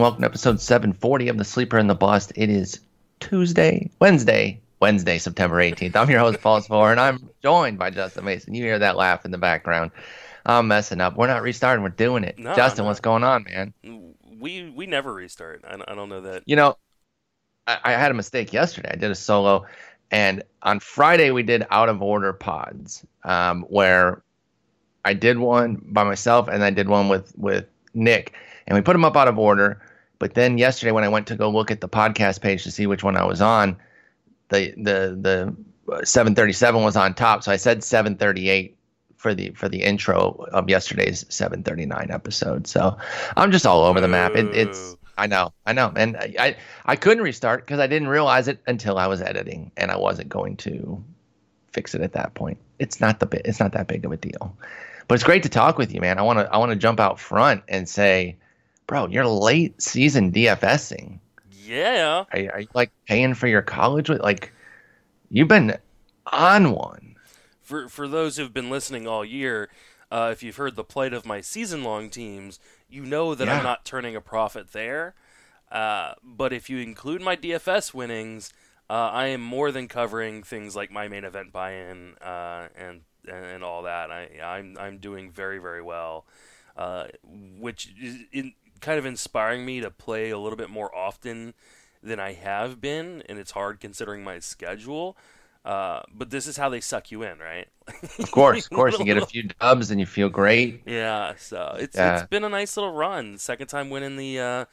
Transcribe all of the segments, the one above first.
And welcome to episode 740 of The Sleeper and the Bust. It is Tuesday, Wednesday, Wednesday, September 18th. I'm your host, Paul Sporer, and I'm joined by Justin Mason. You hear that laugh in the background. I'm messing up. We're not restarting, we're doing it. No, Justin, no. what's going on, man? We we never restart. I, I don't know that. You know, I, I had a mistake yesterday. I did a solo, and on Friday we did out of order pods, um, where I did one by myself and I did one with with Nick, and we put them up out of order. But then yesterday, when I went to go look at the podcast page to see which one I was on, the the the uh, 737 was on top, so I said 738 for the for the intro of yesterday's 739 episode. So I'm just all over the map. It, it's I know, I know, and I I, I couldn't restart because I didn't realize it until I was editing, and I wasn't going to fix it at that point. It's not the it's not that big of a deal, but it's great to talk with you, man. I want to I want to jump out front and say, bro, you're late season DFSing. Yeah. Are you, are you like paying for your college with like you've been on one. For for those who've been listening all year, uh, if you've heard the plight of my season long teams, you know that Yeah. I'm not turning a profit there. Uh, but if you include my DFS winnings, uh, I am more than covering things like my main event buy-in uh, and and all that. I I'm I'm doing very very well, uh, which is in, kind of inspiring me to play a little bit more often than I have been, and it's hard considering my schedule. Uh, but this is how they suck you in, right? Of course, of course, you get a few dubs and you feel great. Yeah, so it's Yeah. it's been a nice little run. Second time winning the uh,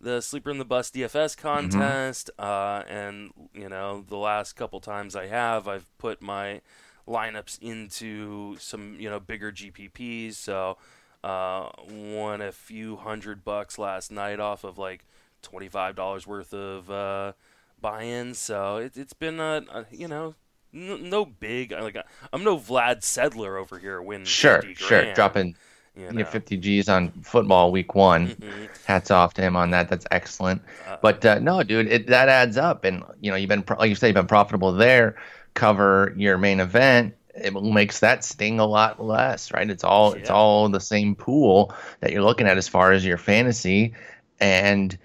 the sleeper in the bus DFS Mm-hmm. contest, uh, and you know the last couple times I have, I've put my lineups into some you know bigger GPPs. So uh, won a few hundred bucks last night off of like twenty five dollars worth of uh, buy-ins. So it, it's been a, a you know. n- No big like I'm no Vlad Sedler over here winning Sure, 50 sure, dropping you know. 50 G's on football week one. Mhm. Hats off to him on that. That's excellent. Uh, But uh, no, dude, it, that adds up. And you know, you've been like you say, you've been profitable there. Cover your main event. It makes that sting a lot less, right? It's all it's all the same pool that you're looking at as far as your fantasy, and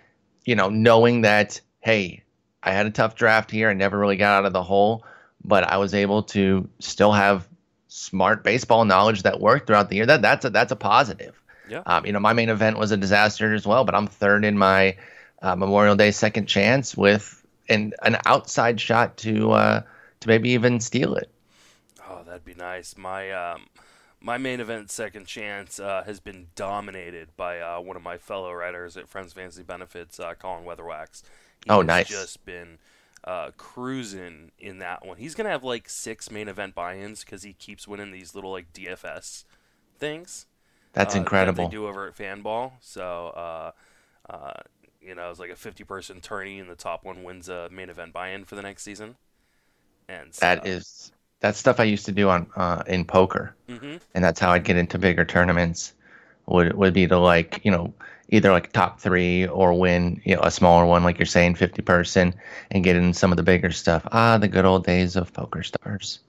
you know, knowing that hey, I had a tough draft here. I never really got out of the hole, but I was able to still have smart baseball knowledge that worked throughout the year. That that's a that's a positive. Yeah. Um, you know, my main event was a disaster as well, but I'm third in my uh, Memorial Day second chance with an an outside shot to uh, to maybe even steal it. That'd be nice. My um, my main event second chance uh, has been dominated by uh, one of my fellow writers at Friends Fantasy Benefits, uh, Colin Weatherwax. He Oh, nice. Just been uh, cruising in that one. He's gonna have like six main event buy-ins because he keeps winning these little like DFS things. That's uh, incredible. That they do over at Fanball. So, uh, uh, you know, it's like a 50 person tourney, and the top one wins a main event buy in for the next season. And so, That is that's stuff I used to do on uh, in poker, hmm and that's how I'd get into bigger tournaments. Would would be to like you know either like top three or win you know a smaller one like you're saying 50 person and get in some of the bigger stuff. Ah, the good old days of PokerStars.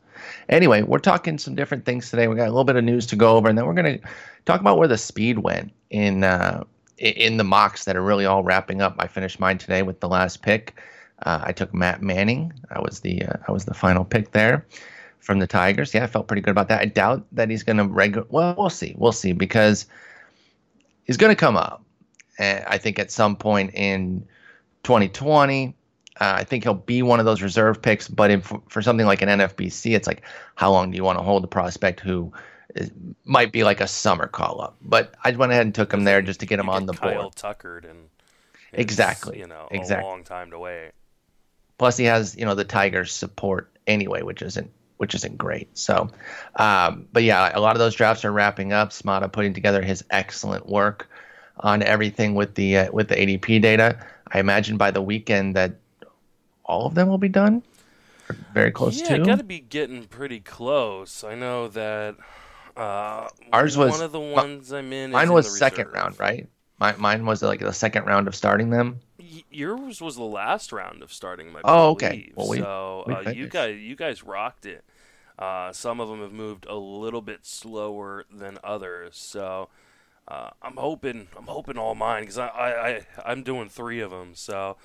Anyway, we're talking some different things today. We got a little bit of news to go over, and then we're gonna talk about where the speed went in uh, in the mocks that are really all wrapping up. I finished mine today with the last pick. Uh, I took Matt Manning. I was the uh, I was the final pick there from the Tigers. Yeah, I felt pretty good about that. I doubt that he's gonna regular. Well, we'll see. We'll see because he's gonna come up. And I think at some point in 2020. Uh, I think he'll be one of those reserve picks, but if, for something like an NFBC, it's like, how long do you want to hold a prospect who is, might be like a summer call up? But I went ahead and took him there just to get him on the Kyle board. Tuckered and Exactly, you know, exactly. a long time to wait. Plus, he has you know the Tigers' support anyway, which isn't which isn't great. So, um, but yeah, a lot of those drafts are wrapping up. Smata putting together his excellent work on everything with the uh, with the ADP data. I imagine by the weekend that all of them will be done, very close yeah, to. got to be getting pretty close. I know that uh, Ours was- one of the ones I'm in. is Mine in was the second reserve. round, right? My, mine was like the second round of starting them. Y- Yours was the last round of starting, my. Oh, okay. Well, we- so we uh, you guys, you guys rocked it. Uh, some of them have moved a little bit slower than others. So uh, I'm hoping I'm hoping all mine because I, I I I'm doing three of them. So,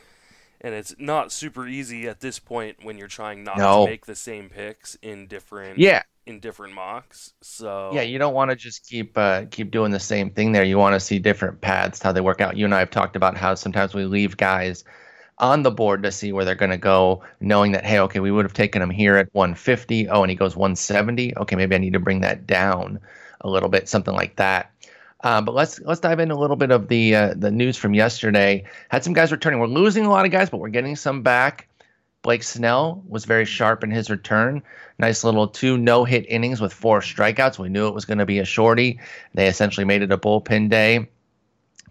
and it's not super easy at this point when you're trying not No. to make the same picks in different Yeah, in different mocks. So yeah. You don't want to just keep uh, keep doing the same thing there. You want to see different paths, how they work out. You and I have talked about how sometimes we leave guys on the board to see where they're going to go, knowing that hey, okay, we would have taken him here at 150. Oh, and he goes 170. Okay, maybe I need to bring that down a little bit, something like that. Uh, but let's let's dive into a little bit of the uh, the news from yesterday. Had some guys returning. We're losing a lot of guys, but we're getting some back. Blake Snell was very sharp in his return. Nice little two no hit innings with four strikeouts. We knew it was going to be a shorty. They essentially made it a bullpen day.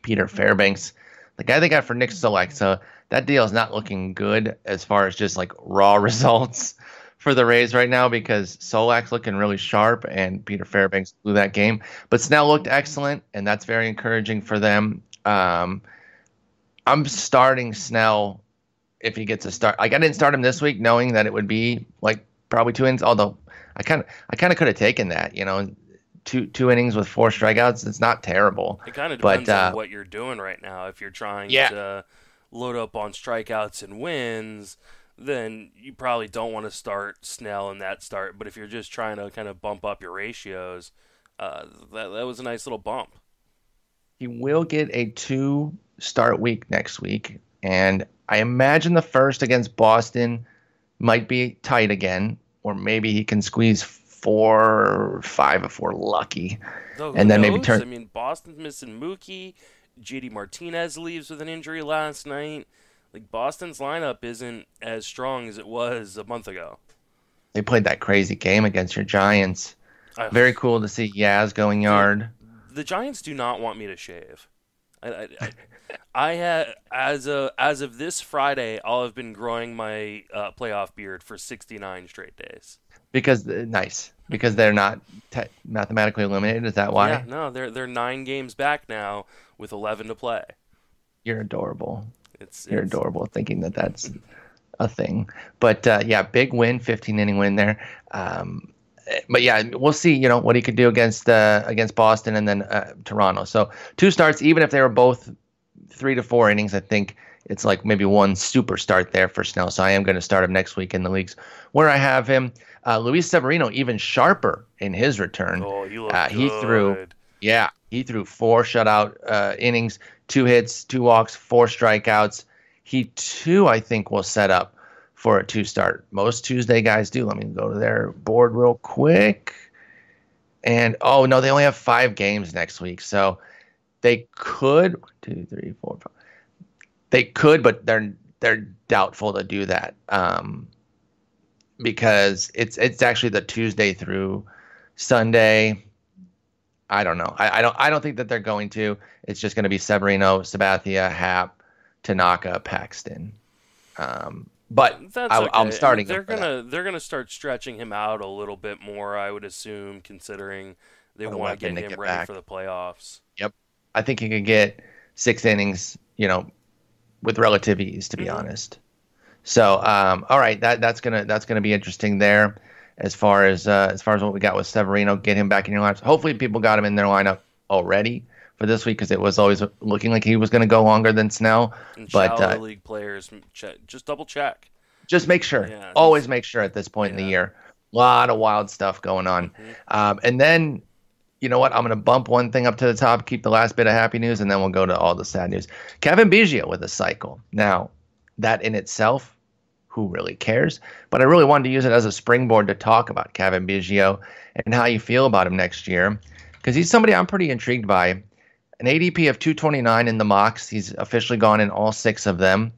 Peter Fairbanks, the guy they got for Nick Solak. So that deal is not looking good as far as just like raw results for the Rays right now because Solak's looking really sharp and Peter Fairbanks blew that game. But Snell looked excellent, and that's very encouraging for them. Um, I'm starting Snell if he gets a start. Like I didn't start him this week, knowing that it would be like probably two innings. Although I kind of I kind of could have taken that, you know, two two innings with four strikeouts. It's not terrible. It kind of But, depends on uh, what you're doing right now. If you're trying Yeah. to load up on strikeouts and wins, then you probably don't want to start Snell in that start. But if you're just trying to kind of bump up your ratios, uh, that that was a nice little bump. He will get a two start week next week, and I imagine the first against Boston might be tight again, or maybe he can squeeze four or five if we're lucky. Though, And then maybe turn- I mean, Boston's missing Mookie. JD Martinez leaves with an injury last night. Like Boston's lineup isn't as strong as it was a month ago. They played that crazy game against your Giants. I- Very cool to see Yaz going yard. the Giants do not want me to shave. I, I, I, I had as a as of this Friday, I'll have been growing my uh, playoff beard for 69 straight days. Because uh, nice, because they're not te- mathematically eliminated. Is that why? Yeah, no, they're they're nine games back now with 11 to play. You're adorable. It's, You're it's adorable thinking that that's a thing. But uh, yeah, big win, 15 inning win there. Um, but yeah, we'll see. You know what he could do against uh, against Boston and then uh, Toronto. So two starts, even if they were both three to four innings, I think it's like maybe one super start there for Snell. So I am going to start him next week in the leagues where I have him. Uh, Luis Severino even sharper in his return. Oh, you look Uh, good. he threw- Yeah, he threw four shutout uh, innings, two hits, two walks, four strikeouts. He too, I think, will set up for a two start. Most Tuesday guys do. Let me go to their board real quick. And oh no, they only have five games next week, so they could two, three, four, five. They could, but they're they're doubtful to do that um, because it's it's actually the Tuesday through Sunday. I don't know. I, I don't. I don't think that they're going to. It's just going to be Severino, Sabathia, Happ, Tanaka, Paxton. Um, but That's I, okay. I'm starting. They're him for that. gonna they're gonna start stretching him out a little bit more, I would assume, considering they want to get him get ready back. for the playoffs. Yep, I think he could get six innings. You know, with relative ease, to be Mhm. honest. So, um, all right, that that's gonna that's gonna be interesting there, as far as uh, as far as what we got with Severino, get him back in your lineup. Hopefully, people got him in their lineup already for this week because it was always looking like he was going to go longer than Snell. And But, uh, league players, check, just double check. Just make sure, Yeah, always make sure at this point in the year. A lot of wild stuff going on, Mhm. um, and then. You know what? I'm going to bump one thing up to the top, keep the last bit of happy news, and then we'll go to all the sad news. Cavan Biggio with a cycle. Now, that in itself, who really cares? But I really wanted to use it as a springboard to talk about Cavan Biggio and how you feel about him next year, because he's somebody I'm pretty intrigued by. An ADP of 229 in the mocks. He's officially gone in all six of them,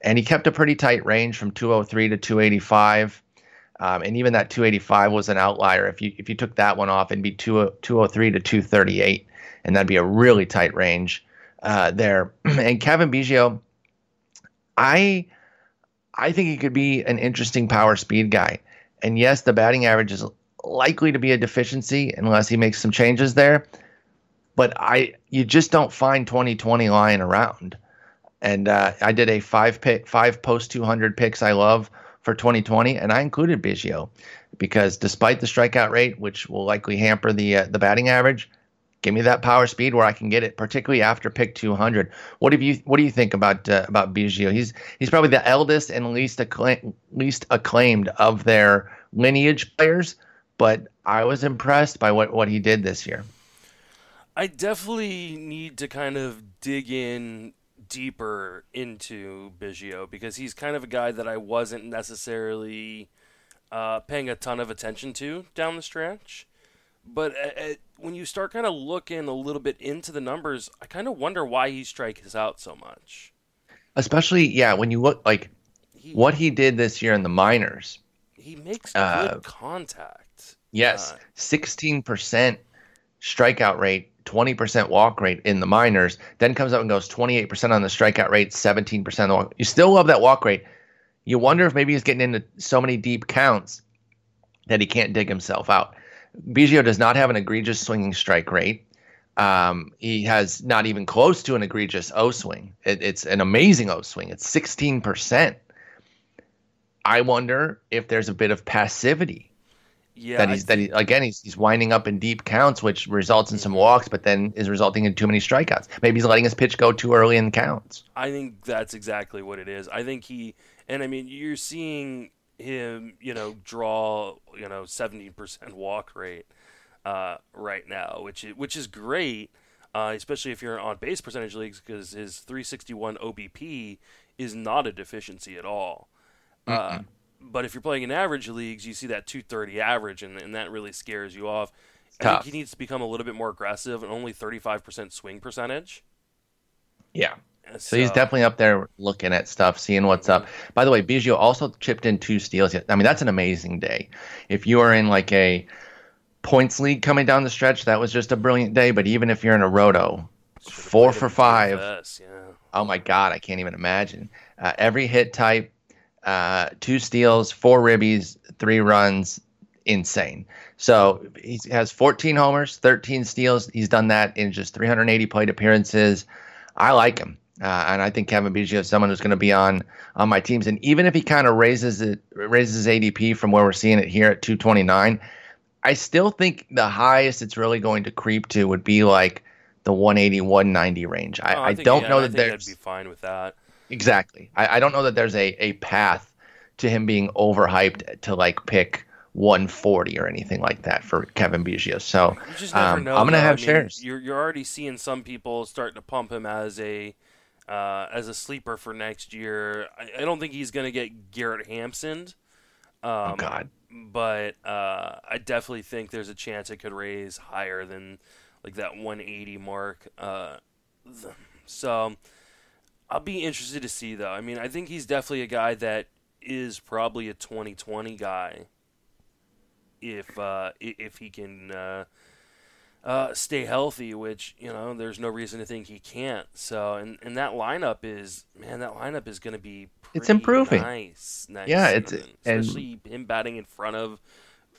and he kept a pretty tight range from 203 to 285. Um, and even that 285 was an outlier. If you if you took that one off, it'd be 2, 203 to 238, and that'd be a really tight range uh, there. and Kevin Biggio, I I think he could be an interesting power speed guy. And yes, the batting average is likely to be a deficiency unless he makes some changes there. But I you just don't find 2020 lying around. And uh, I did a five pick five post 200 picks I love for 2020, and I included Biggio because despite the strikeout rate, which will likely hamper the uh, the batting average, Give me that power speed where I can get it, particularly after pick 200. What have you What do you think about uh, about Biggio? He's he's probably the eldest and least acclaim, least acclaimed of their lineage players, but I was impressed by what what he did this year. I definitely need to kind of dig in deeper into Biggio because he's kind of a guy that I wasn't necessarily uh, paying a ton of attention to down the stretch. But at, at, when you start kind of looking a little bit into the numbers, I kind of wonder why he strikes out so much. Especially, yeah, when you look like he, what he did this year in the minors. He makes uh, good contact. Yes, uh, sixteen uh, percent strikeout rate, twenty percent walk rate in the minors. Then comes up and goes twenty eight percent on the strikeout rate, seventeen percent the walk. You still love that walk rate. You wonder if maybe he's getting into so many deep counts that he can't dig himself out. Biggio does not have an egregious swinging strike rate. Um, he has not even close to an egregious O swing. It, it's an amazing O swing. It's 16%. I wonder if there's a bit of passivity. Yeah, that he's that he again he's he's winding up in deep counts, which results in some walks, but then is resulting in too many strikeouts. Maybe he's letting his pitch go too early in counts. I think that's exactly what it is. I think he and I mean you're seeing him, you know, draw, you know, 70% walk rate uh, right now, which is, which is great, uh, especially if you're on base percentage leagues because his 361 OBP is not a deficiency at all. Uh, but if you're playing in average leagues, you see that 230 average, and, and that really scares you off. I think he needs to become a little bit more aggressive and only 35% swing percentage. Yeah. So, so, he's definitely up there looking at stuff, seeing what's up. By the way, Biggio also chipped in two steals. I mean, that's an amazing day. If you are in like a points league coming down the stretch, that was just a brilliant day. But even if you're in a roto, four for five. yeah. Oh my God, I can't even imagine. Uh, every hit type, uh, two steals, four ribbies, three runs, insane. So he has 14 homers, 13 steals. He's done that in just 380 plate appearances. I like him. Uh, and I think Cavan Biggio is someone who's going to be on on my teams. And even if he kind of raises it, raises ADP from where we're seeing it here at 229, I still think the highest it's really going to creep to would be like the 180, 190 range. I, oh, I, I don't yeah, know that there's. I'd be fine with that. Exactly. I, I don't know that there's a, a path to him being overhyped to like pick 140 or anything like that for Cavan Biggio. So um, know, I'm going to have I mean, shares. You're, you're already seeing some people starting to pump him as a uh, as a sleeper for next year. I, I don't think he's going to get Garrett Hampson. Oh, um, oh God! But uh, I definitely think there's a chance it could raise higher than like that 180 mark. Uh, so I'll be interested to see though. I mean, I think he's definitely a guy that is probably a 2020 guy if uh, if he can uh, stay healthy, which you know there's no reason to think he can't. So, and and that lineup is man, that lineup is going to be it's improving. Nice, nice. Yeah, it's especially and, him batting in front of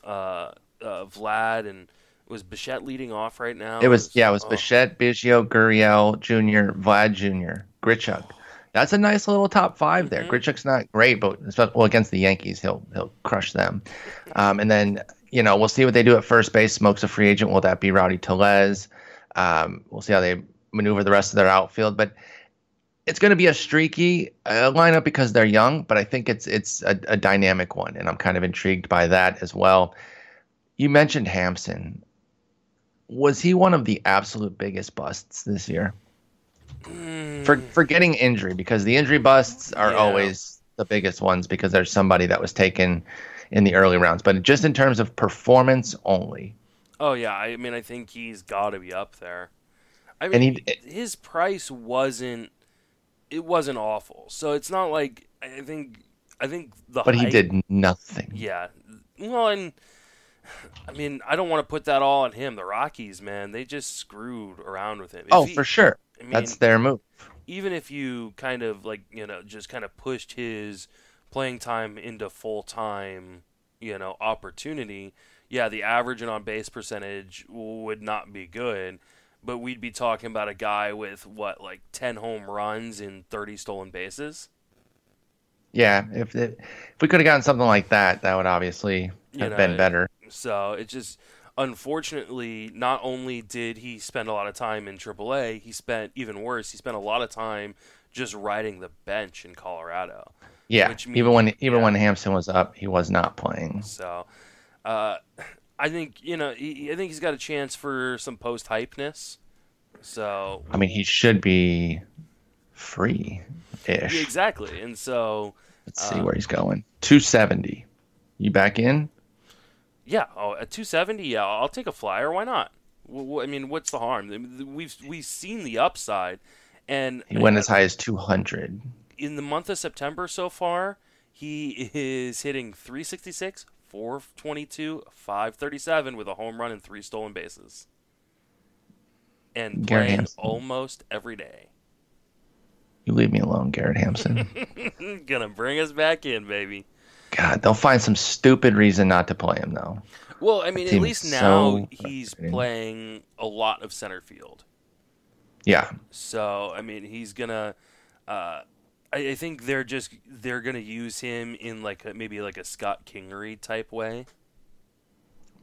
uh, uh, Vlad and was Bichette leading off right now? It was yeah, it was oh. Bichette, Biggio, Gurriel Jr., Vlad Jr., Grichuk. That's a nice little top five there. Mm-hmm. Grichuk's not great, but well against the Yankees, he'll he'll crush them. Um, and then you know, we'll see what they do at first base. Smoak's a free agent. Will that be Rowdy Tellez? Um, we'll see how they maneuver the rest of their outfield. But it's going to be a streaky uh, lineup because they're young, but I think it's it's a, a, dynamic one, and I'm kind of intrigued by that as well. You mentioned Hampson. Was he one of the absolute biggest busts this year? Mm. For for getting injury, because the injury busts are yeah. always the biggest ones because there's somebody that was taken in the early rounds, but just in terms of performance only. Oh yeah, I mean I think he's got to be up there. I mean he, his price wasn't it wasn't awful. So it's not like I think I think the But he did nothing. Yeah. Well, and I mean, I don't want to put that all on him. The Rockies, man, they just screwed around with him. If oh, he, for sure. I mean, That's their move. Even if you kind of like, you know, just kind of pushed his playing time into full time, you know, opportunity, yeah, the average and on base percentage would not be good, but we'd be talking about a guy with what, like 10 home runs and 30 stolen bases. Yeah, if it, if we could have gotten something like that, that would obviously have you know, been better. So it just unfortunately, not only did he spend a lot of time in AAA, he spent even worse. He spent a lot of time just riding the bench in Colorado. Yeah, even when even yeah. when Hampson was up, he was not playing. So, uh, I think you know, he, I think he's got a chance for some post hypeness. So, I mean, he should be free ish. Yeah, exactly, and so let's see uh, where he's going. Two seventy. You back in? Yeah. Oh, at two seventy, yeah, I'll take a flyer. Why not? I mean, what's the harm? We've we've seen the upside, and he went as high as two hundred in the month of September so far. He is hitting 366, 422, 537 with a home run and three stolen bases, and Garrett playing Hampson. almost every day. You leave me alone, Garrett Hampson. Gonna bring us back in, baby. God, they'll find some stupid reason not to play him though. Well, I mean, at least now so he's playing a lot of center field. Yeah. So I mean, he's gonna. Uh, I, I, think they're just they're gonna use him in like a, maybe like a Scott Kingery type way.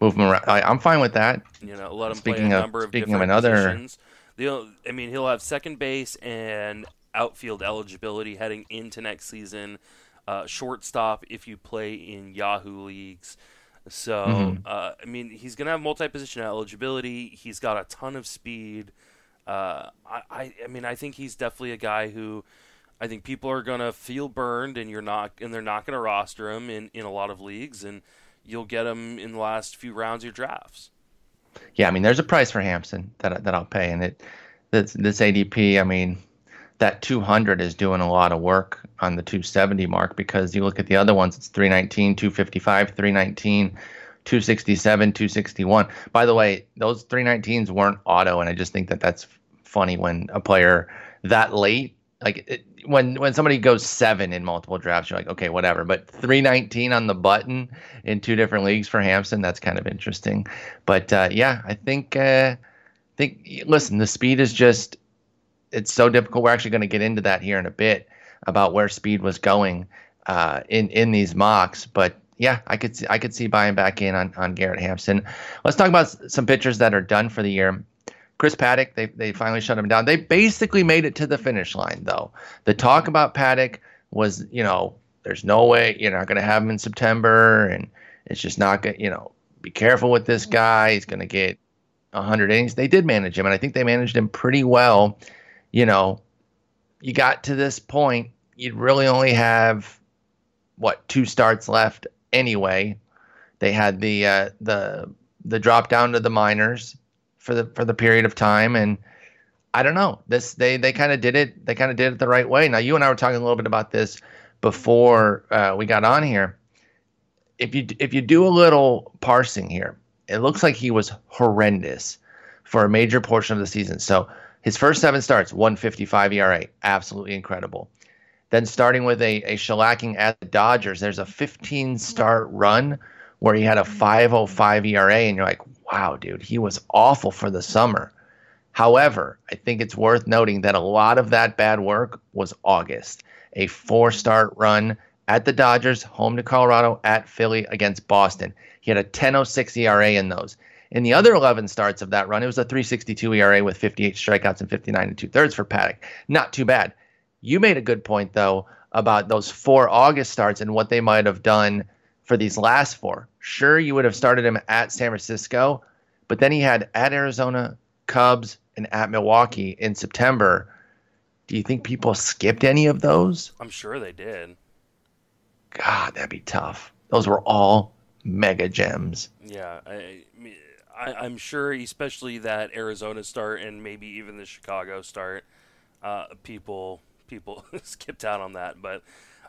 Move him around. I, am fine with that. You know, let him speaking play a of, number of different of another... positions. They'll, I mean, he'll have second base and outfield eligibility heading into next season uh, shortstop if you play in Yahoo leagues. So, mm-hmm. uh, I mean, he's going to have multi position eligibility. He's got a ton of speed. Uh, I, I, I mean, I think he's definitely a guy who I think people are to feel burned, and you're not, and they're not to roster him in, in a lot of leagues, and you'll get him in the last few rounds of your drafts. Yeah, I mean, there's a price for Hampson that that I'll pay, and it this this ADP. I mean, that 200 is doing a lot of work on the 270 mark because you look at the other ones, it's 319, 255, 319, 267, 261. By the way, those 319s weren't auto, and I just think that that's funny when a player that late, like it, when when somebody goes seven in multiple drafts, you're like, okay, whatever. But 319 on the button in two different leagues for Hampson, that's kind of interesting. But uh, yeah, I think. Uh, think listen, the speed is just it's so difficult. We're actually going to get into that here in a bit about where speed was going uh, in in these mocks. But yeah, I could see, I could see buying back in on, on Garrett Hampson. Let's talk about some pitchers that are done for the year. Chris Paddack, they they finally shut him down. They basically made it to the finish line though. The talk about Paddock was, you know, there's no way you're not going to have him in September, and it's just not going. to, You know, be careful with this guy. He's going to get 100 innings. They did manage him, and I think they managed him pretty well you know, you got to this point, you'd really only have what two starts left anyway. They had the uh, the the drop down to the minors for the for the period of time, and I don't know. This they they kind of did it. They kind of did it the right way. Now you and I were talking a little bit about this before uh, we got on here. If you if you do a little parsing here, it looks like he was horrendous for a major portion of the season. So his first seven starts, 155 ERA, absolutely incredible. Then starting with a, a shellacking at the Dodgers, there's a 15 start run where he had a 505 ERA, and you're like, wow, dude, he was awful for the summer. However, I think it's worth noting that a lot of that bad work was August. A four start run at the Dodgers, home to Colorado, at Philly, against Boston. He had a 10.06 ERA in those. In the other 11 starts of that run, it was a 362 ERA with 58 strikeouts and 59 and two thirds for Paddack. Not too bad. You made a good point, though, about those four August starts and what they might have done for these last four. Sure, you would have started him at San Francisco, but then he had at Arizona, Cubs, and at Milwaukee in September. Do you think people skipped any of those? I'm sure they did. God, that'd be tough. Those were all mega gems. Yeah, I, I, am sure, especially that Arizona start and maybe even the Chicago start, uh, people people skipped out on that. But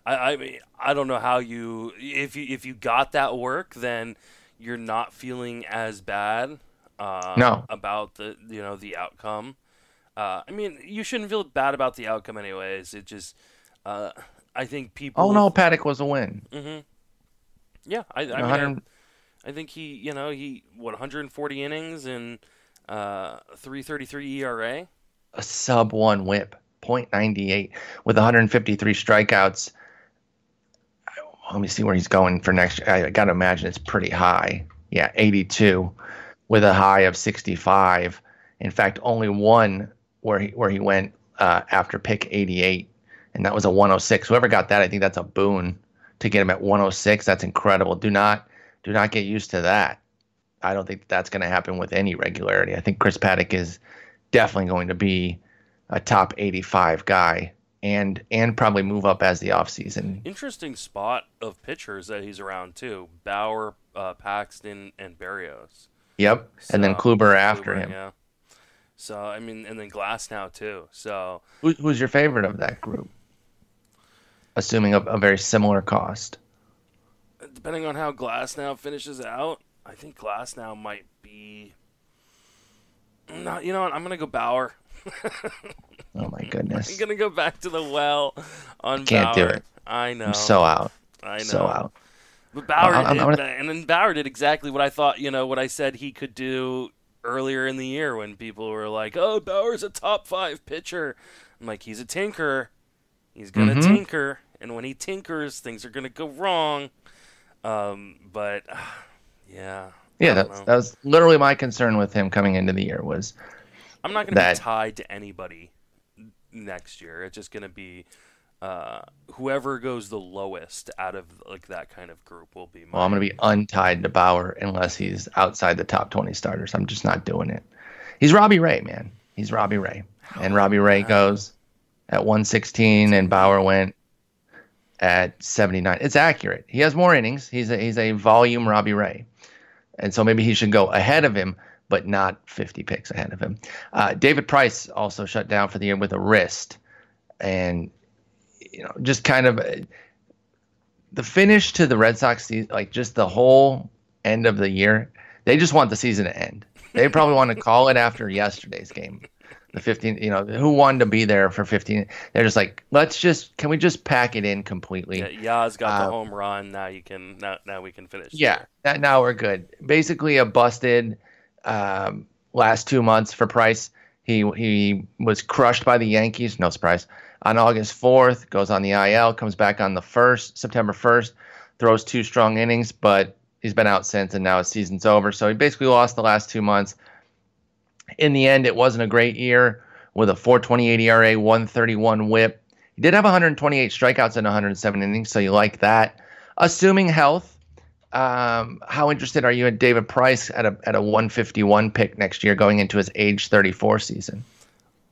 I, I mean, I don't know how you if you if you got that work, then you're not feeling as bad. Uh, no. About the you know the outcome. Uh, I mean, you shouldn't feel bad about the outcome, anyways. It just, uh, I think people. Oh no, Paddack was a win. Mm-hmm. Yeah, I, I mean, I think he, you know, he what 140 innings and uh, 333 ERA. A sub one WHIP, 0.98 with 153 strikeouts. Let me see where he's going for next. year. I got to imagine it's pretty high. Yeah, 82. with a high of 65. In fact, only one where he where he went uh, after pick 88, and that was a 106. Whoever got that, I think that's a boon to get him at 106. That's incredible. Do not do not get used to that. I don't think that's going to happen with any regularity. I think Chris Paddack is definitely going to be a top 85 guy and and probably move up as the offseason. Interesting spot of pitchers that he's around too. Bauer, uh, Paxton, and Berríos. Yep, so, and then Kluber after Kluber, him. Yeah. So I mean, and then Glasnow too. So Who, who's your favorite of that group? Assuming a, a very similar cost. Depending on how Glasnow finishes out, I think Glasnow might be. No, you know what? I'm gonna go Bauer. oh my goodness! I'm gonna go back to the well on. Can't Bauer. do it. I know. I'm so out. I know. So out. But Bauer I'm, did, I'm gonna... and then Bauer did exactly what I thought. You know what I said he could do earlier in the year when people were like, "Oh, Bauer's a top five pitcher." I'm like, he's a tinker. He's gonna mm-hmm. tinker, and when he tinkers, things are gonna go wrong. Um, but yeah, yeah, that, that was literally my concern with him coming into the year was I'm not going to be tied to anybody next year. It's just going to be uh, whoever goes the lowest out of like that kind of group will be. Well, I'm going to be untied to Bauer unless he's outside the top 20 starters. I'm just not doing it. He's Robbie Ray, man. He's Robbie Ray, and Robbie Ray goes at 116, and Bauer went at 79. It's accurate. He has more innings. He's a, he's a volume Robbie Ray and so maybe he should go ahead of him, but not 50 picks ahead of him. Uh, David Price also shut down for the year with a wrist, and you know, just kind of uh, the finish to the Red Sox season, like just the whole end of the year. They just want the season to end. They probably want to call it after yesterday's game the 15 you know who wanted to be there for 15 they're just like let's just can we just pack it in completely yeah yaz got uh, the home run now you can now, now we can finish yeah that, now we're good basically a busted um, last two months for price. He he was crushed by the yankees. No surprise. On august 4th goes on the il comes back on the 1st september 1st throws two strong innings but he's been out since and now his season's over. So he basically lost the last two months. In the end, it wasn't a great year with a 428 ERA, 131 whip. He did have 128 strikeouts in 107 innings, so you like that. Assuming health, um, how interested are you in David Price at a at a 151 pick next year going into his age 34 season?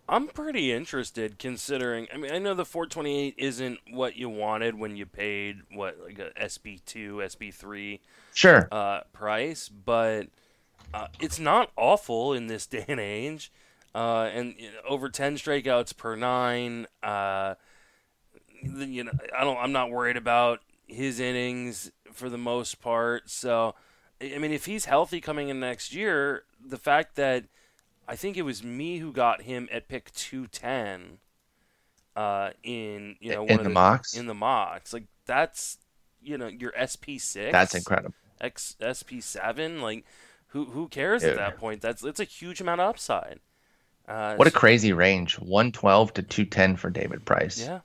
I'm pretty interested considering. I mean, I know the 428 isn't what you wanted when you paid what like a SP2, SP3 sure uh, price, but uh, it's not awful in this day and age. Uh, and you know, over 10 strikeouts per nine. Uh, you know, I don't. I'm not worried about his innings for the most part. So, I mean, if he's healthy coming in next year, the fact that I think it was me who got him at pick 210 uh, in you know in the, the mocks in the mocks, like that's you know your SP six. That's incredible. X SP seven, like who who cares at that point? That's it's a huge amount of upside. Uh, what a crazy range 112 to 210 for David Price. Yeah.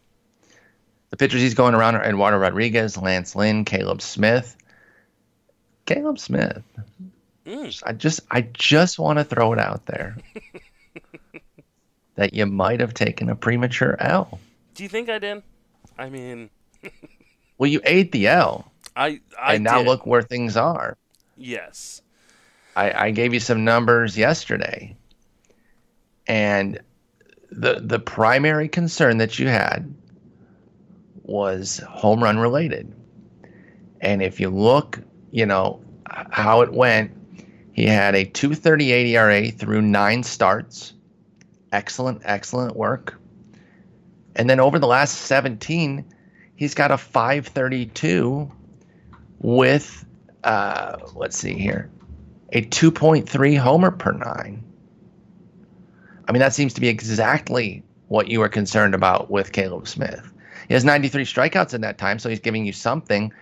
The pitchers he's going around are Eduardo Rodriguez, Lance Lynn, Caleb Smith. Caleb Smith. Mm. I just I just want to throw it out there that you might have taken a premature L. Do you think I did? I mean, well, you ate the L. I, I and now did. look where things are. Yes. I, I gave you some numbers yesterday, and the the primary concern that you had was home run related. And if you look, you know how it went. He had a 238 ERA through nine starts. Excellent, excellent work. And then over the last 17, he's got a 532 with, uh, let's see here, a 2.3 homer per nine. I mean, that seems to be exactly what you were concerned about with Caleb Smith. He has 93 strikeouts in that time, so he's giving you something,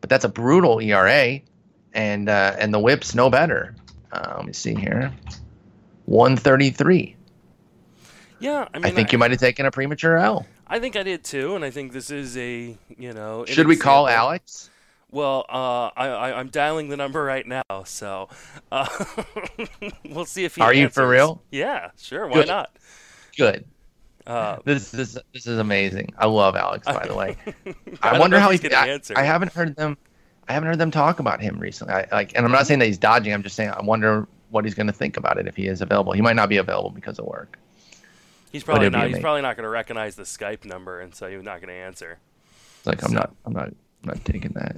but that's a brutal ERA, and uh, and the whip's no better. Uh, let me see here, 133. Yeah, I, mean, I think I, you might have taken a premature L. I think I did too, and I think this is a you know. Should we call Alex? Well, uh, I, I I'm dialing the number right now, so uh, we'll see if he. Are you for real? Yeah, sure. Why Good. not? Good. Uh, This this this is amazing. I love Alex, by the way. I, I wonder how he's. gonna I, answer. I haven't heard them. I haven't heard them talk about him recently. I, like, and I'm not saying that he's dodging. I'm just saying I wonder what he's going to think about it if he is available. He might not be available because of work. he's probably not. He's probably not going to recognize the Skype number, and so he's not going to answer. It's like I'm not. I'm not. I'm not taking that.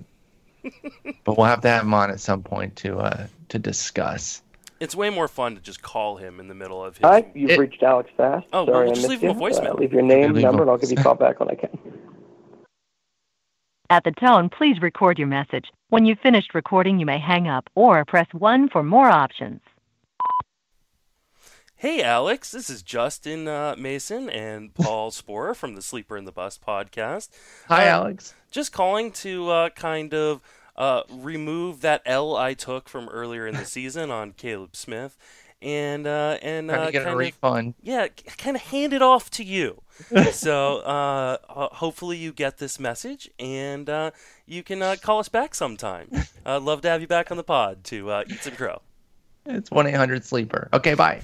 but we'll have to have him on at some point to uh to discuss. It's way more fun to just call him in the middle of his. Hi, you've It- reached Alex Fast. Oh, Sorry well, just missed leave him you. a voicemail. Uh, leave your name, Leave number, a- and I'll give you a call back when I can. At the tone, please record your message. When you've finished recording, you may hang up or press 1 for more options. Hey, Alex, this is Justin uh, Mason and Paul Sporer from the Sleeper in the Bus podcast. Hi, Uh, Alex. Just calling to uh, kind of uh, remove that L I took from earlier in the season on Caleb Smith, and uh, and uh, to get a kind of refund. yeah, kind of hand it off to you. so uh, hopefully you get this message, and uh, you can uh, call us back sometime. I'd love to have you back on the pod to uh, eat some crow. It's one eight hundred sleeper. Okay, bye.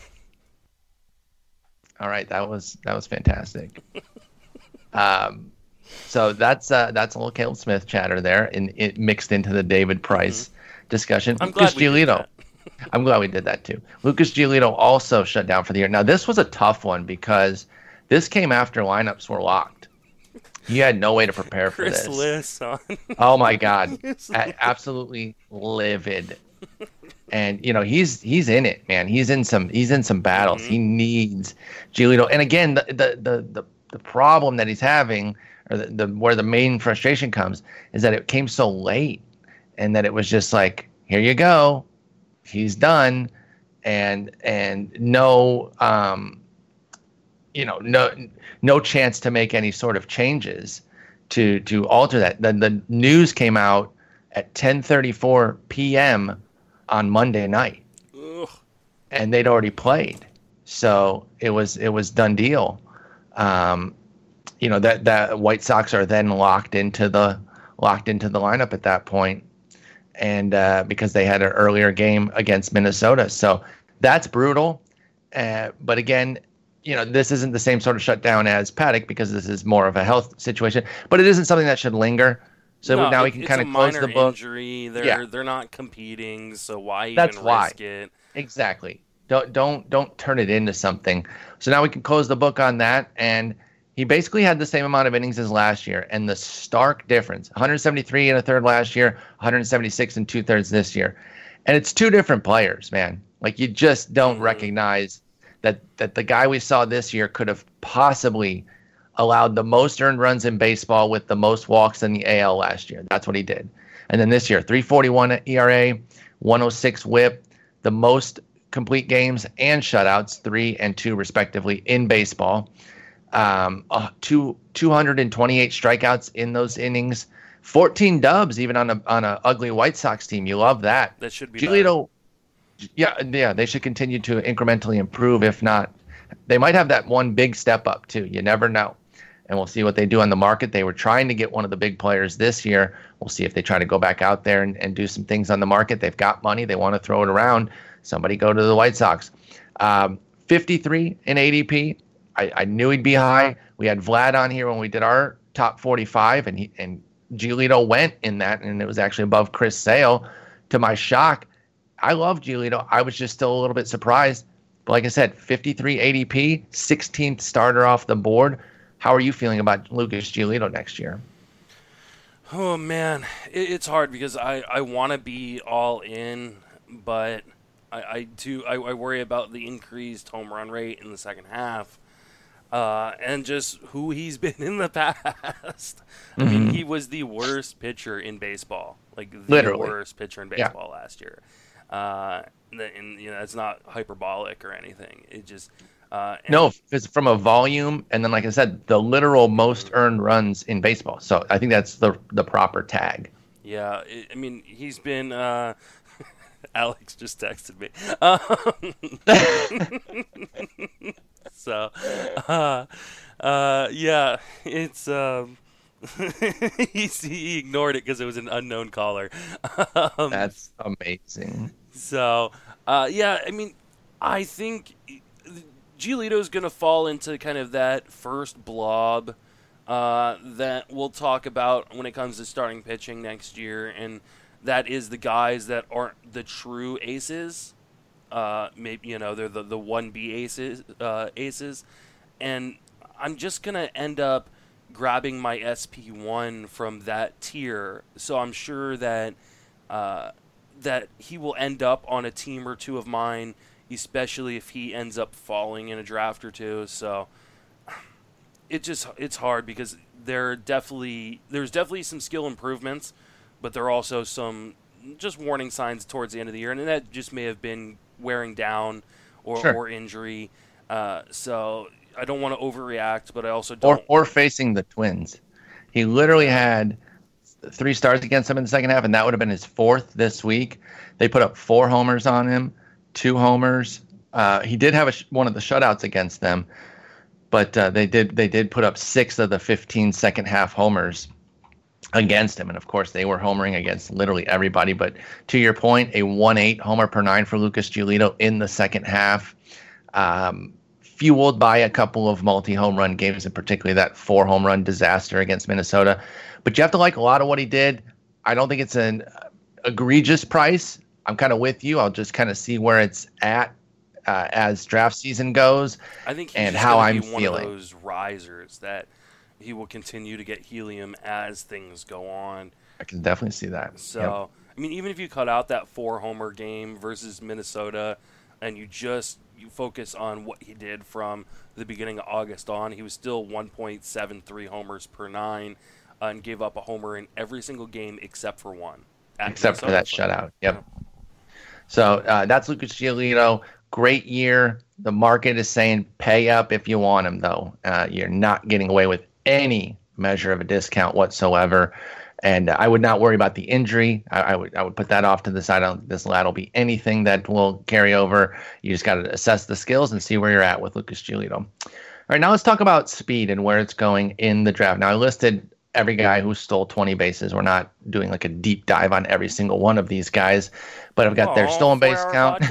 All right, that was that was fantastic. um, so that's uh, that's a little Caleb Smith chatter there, and it mixed into the David Price discussion. Mm-hmm. I'm Lucas glad we did Giolito. that. I'm glad we did that too. Lucas Giolito also shut down for the year. Now this was a tough one because this came after lineups were locked. You had no way to prepare for Chris this. Liss on. Oh my God, A- absolutely livid. And you know he's he's in it, man. He's in some he's in some battles. He needs Giolito. And again, the the the the, the problem that he's having, or the, the where the main frustration comes, is that it came so late, and that it was just like, here you go, he's done, and and no um, you know no no chance to make any sort of changes to to alter that. The the news came out at 10:34 p.m. on Monday night, Ugh. and they'd already played, so it was it was done deal. Um, you know that that White Sox are then locked into the locked into the lineup at that point, and uh, because they had an earlier game against Minnesota, so that's brutal. Uh, but again, you know, this isn't the same sort of shutdown as Paddock because this is more of a health situation. But it isn't something that should linger. So No, now we can kind of close the book. Injury. They're Yeah. they're not competing, so why That's even why. risk it? Exactly. Don't don't don't turn it into something. So now we can close the book on that. And he basically had the same amount of innings as last year. And the stark difference: 173 and a third last year, 176 and two thirds this year. And it's two different players, man. Like you just don't Mhm. recognize that that the guy we saw this year could have possibly allowed the most earned runs in baseball with the most walks in the AL last year. That's what he did. And then this year, 341 ERA, 106 whip, the most complete games and shutouts, three and two respectively in baseball. Um, uh, two, 228 strikeouts in those innings, 14 dubs even on a on a ugly White Sox team. You love that. That should be. Giolito, yeah, yeah, they should continue to incrementally improve. If not, they might have that one big step up too. You never know, and we'll see what they do on the market. They were trying to get one of the big players this year. We'll see if they try to go back out there and, and do some things on the market. They've got money. They want to throw it around. Somebody go to the White Sox. Um, 53 in ADP. I, I knew he'd be high. Uh-huh. We had Vlad on here when we did our top 45, and he and Giolito went in that, and it was actually above Chris Sale. To my shock, I love Giolito. I was just still a little bit surprised. But like I said, 53 ADP, 16th starter off the board. How are you feeling about Lucas Giolito next year? Oh man, it, it's hard because I, I want to be all in, but I, I do I, I worry about the increased home run rate in the second half, uh, and just who he's been in the past. I mean, he was the worst pitcher in baseball, like the Literally. worst pitcher in Yeah. baseball last year. Uh, and, and you know, it's not hyperbolic or anything. It just uh, No, it's from a volume, and then like I said, the literal most earned runs in baseball. So I think that's the the proper tag. Yeah, i I mean, he's been. Uh, Alex just texted me. Um, so, uh, uh, yeah, it's. Um, he, he ignored it because it was an unknown caller. Um, That's amazing. so, uh, yeah, I mean, I think Giolito's going to fall into kind of that first blob uh, that we'll talk about when it comes to starting pitching next year, and that is the guys that aren't the true aces. Uh, maybe you know they're the the one B aces, uh, aces, and I'm just gonna end up grabbing my SP one from that tier. So I'm sure that uh, that he will end up on a team or two of mine, especially if he ends up falling in a draft or two. So it just it's hard because there definitely there's definitely some skill improvements, but there are also some just warning signs towards the end of the year, and that just may have been wearing down or, Sure. or injury. Uh, so I don't want to overreact, but I also Or don't. or facing the Twins. He literally had three stars against them in the second half, and that would have been his fourth this week. They put up four homers on him, two homers. Uh, he did have a sh- one of the shutouts against them, but uh, they did they did put up six of the 15 second half homers against him, and of course they were homering against literally everybody. But to your point, a one eight homer per nine for Lucas Giolito in the second half. Um, fueled by a couple of multi home run games, and particularly that four home run disaster against Minnesota. But you have to like a lot of what he did. I don't think it's an egregious price. I'm kind of with you. I'll just kind of see where it's at uh, as draft season goes. I think and how I'm feeling. of those risers that he will continue to get helium as things go on. I can definitely see that. So, Yep. I mean, even if you cut out that four homer game versus Minnesota, and you just you focus on what he did from the beginning of August on, he was still 1.73 homers per nine, uh, and gave up a homer in every single game except for one. except for that shutout. Yep. So uh, that's Lucas Giolito. Great year. The market is saying pay up if you want him, though. Uh, you're not getting away with any measure of a discount whatsoever. And I would not worry about the injury. I, I would I would put that off to the side. I don't think this lad will be anything that will carry over. You just got to assess the skills and see where you're at with Lucas Giolito. All right, now let's talk about speed and where it's going in the draft. Now I listed every guy who stole 20 bases. We're not doing like a deep dive on every single one of these guys, but I've got their stolen base count.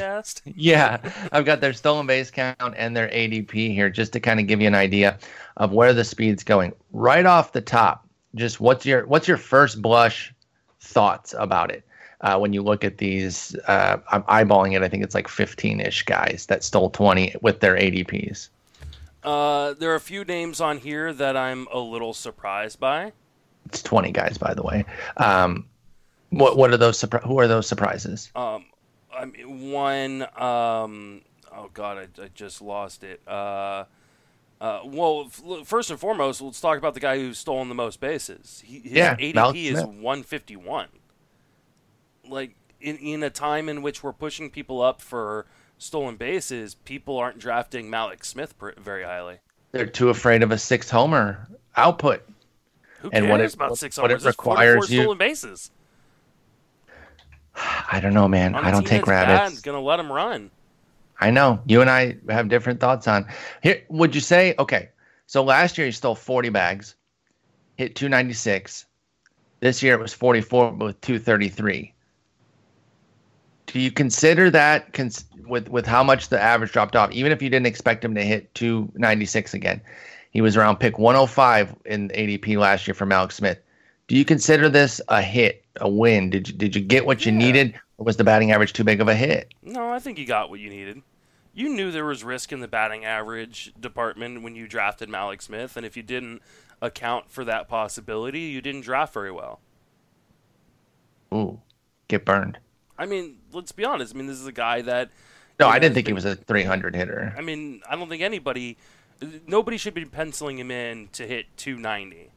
yeah, I've got their stolen base count and their ADP here just to kind of give you an idea of where the speed's going. Right off the top, just what's your what's your first blush thoughts about it? Uh, when you look at these, uh, I'm eyeballing it. I think it's like 15-ish guys that stole 20 with their ADPs. Uh, there are a few names on here that I'm a little surprised by. It's 20 guys, by the way. Um, what what are those? Surpri- who are those surprises? Um, I mean, one. Um, oh God, I, I just lost it. Uh, uh, well, f- first and foremost, let's talk about the guy who's stolen the most bases. He, his Yeah, ADP Mallex is Smith. 151. Like in in a time in which we're pushing people up for stolen bases, people aren't drafting Mallex Smith pr- very highly. They're too afraid of a six homer output. Who And cares what it- about what- six what it homers? There's 44 requires you- stolen bases. I don't know, man. On I don't take rabbits. Bad, gonna let him run. I know you and I have different thoughts on here. Would you say okay? So last year he stole 40 bags, hit 296. This year it was 44 with 233. Do you consider that cons- with with how much the average dropped off? Even if you didn't expect him to hit 296 again, he was around pick 105 in ADP last year for Mallex Smith. Do you consider this a hit, a win? Did you did you get what you Yeah. needed, or was the batting average too big of a hit? No, I think you got what you needed. You knew there was risk in the batting average department when you drafted Mallex Smith, and if you didn't account for that possibility, you didn't draft very well. Ooh, get burned. I mean, let's be honest. I mean, this is a guy that. No, I didn't think he was a 300 hitter. I mean, I don't think anybody, nobody should be penciling him in to hit 290,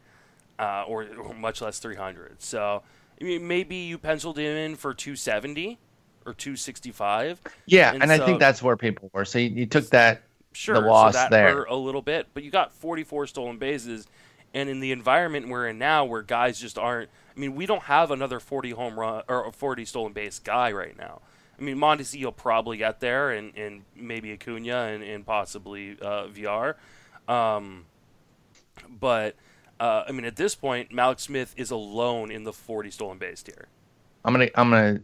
uh, or, or much less 300. So, I mean, maybe you penciled him in for 270 or 265. Yeah, and and, I think that's where people were. So you, you took that. Sure, the loss so that there. a little bit, but you got 44 stolen bases, and in the environment we're in now, where guys just aren't. I mean, we don't have another 40 home run or a 40 stolen base guy right now. I mean, Mondesi will probably get there, and, and maybe Acuna and, and possibly uh, Villar, um, but Uh, I mean, at this point, Mallex Smith is alone in the 40 stolen base tier. I'm gonna I'm gonna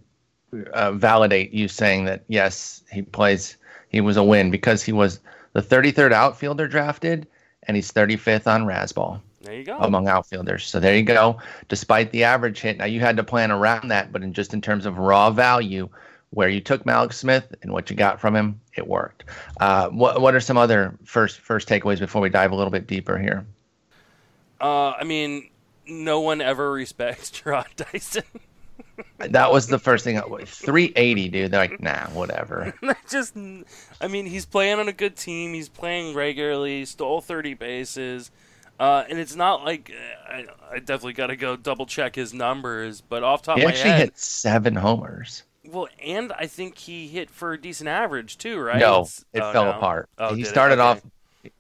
uh, validate you saying that yes, he plays. He was a win because he was the 33rd outfielder drafted, and he's 35th on Razzball. There you go. among outfielders. So there you go. Despite the average hit, now you had to plan around that, but in just in terms of raw value, where you took Mallex Smith and what you got from him, it worked. Uh, what what are some other first first takeaways before we dive a little bit deeper here? Uh, I mean, no one ever respects Jarrod Dyson. That was the first thing. 380, dude. They're like, nah, whatever. just, I mean, he's playing on a good team. He's playing regularly. Stole 30 bases. Uh, and it's not like uh, I, I definitely got to go double check his numbers, but off top He of my actually head, hit seven homers. well, and I think he hit for a decent average too, right? No, It's- it oh, fell no? apart. Oh, he started Okay. off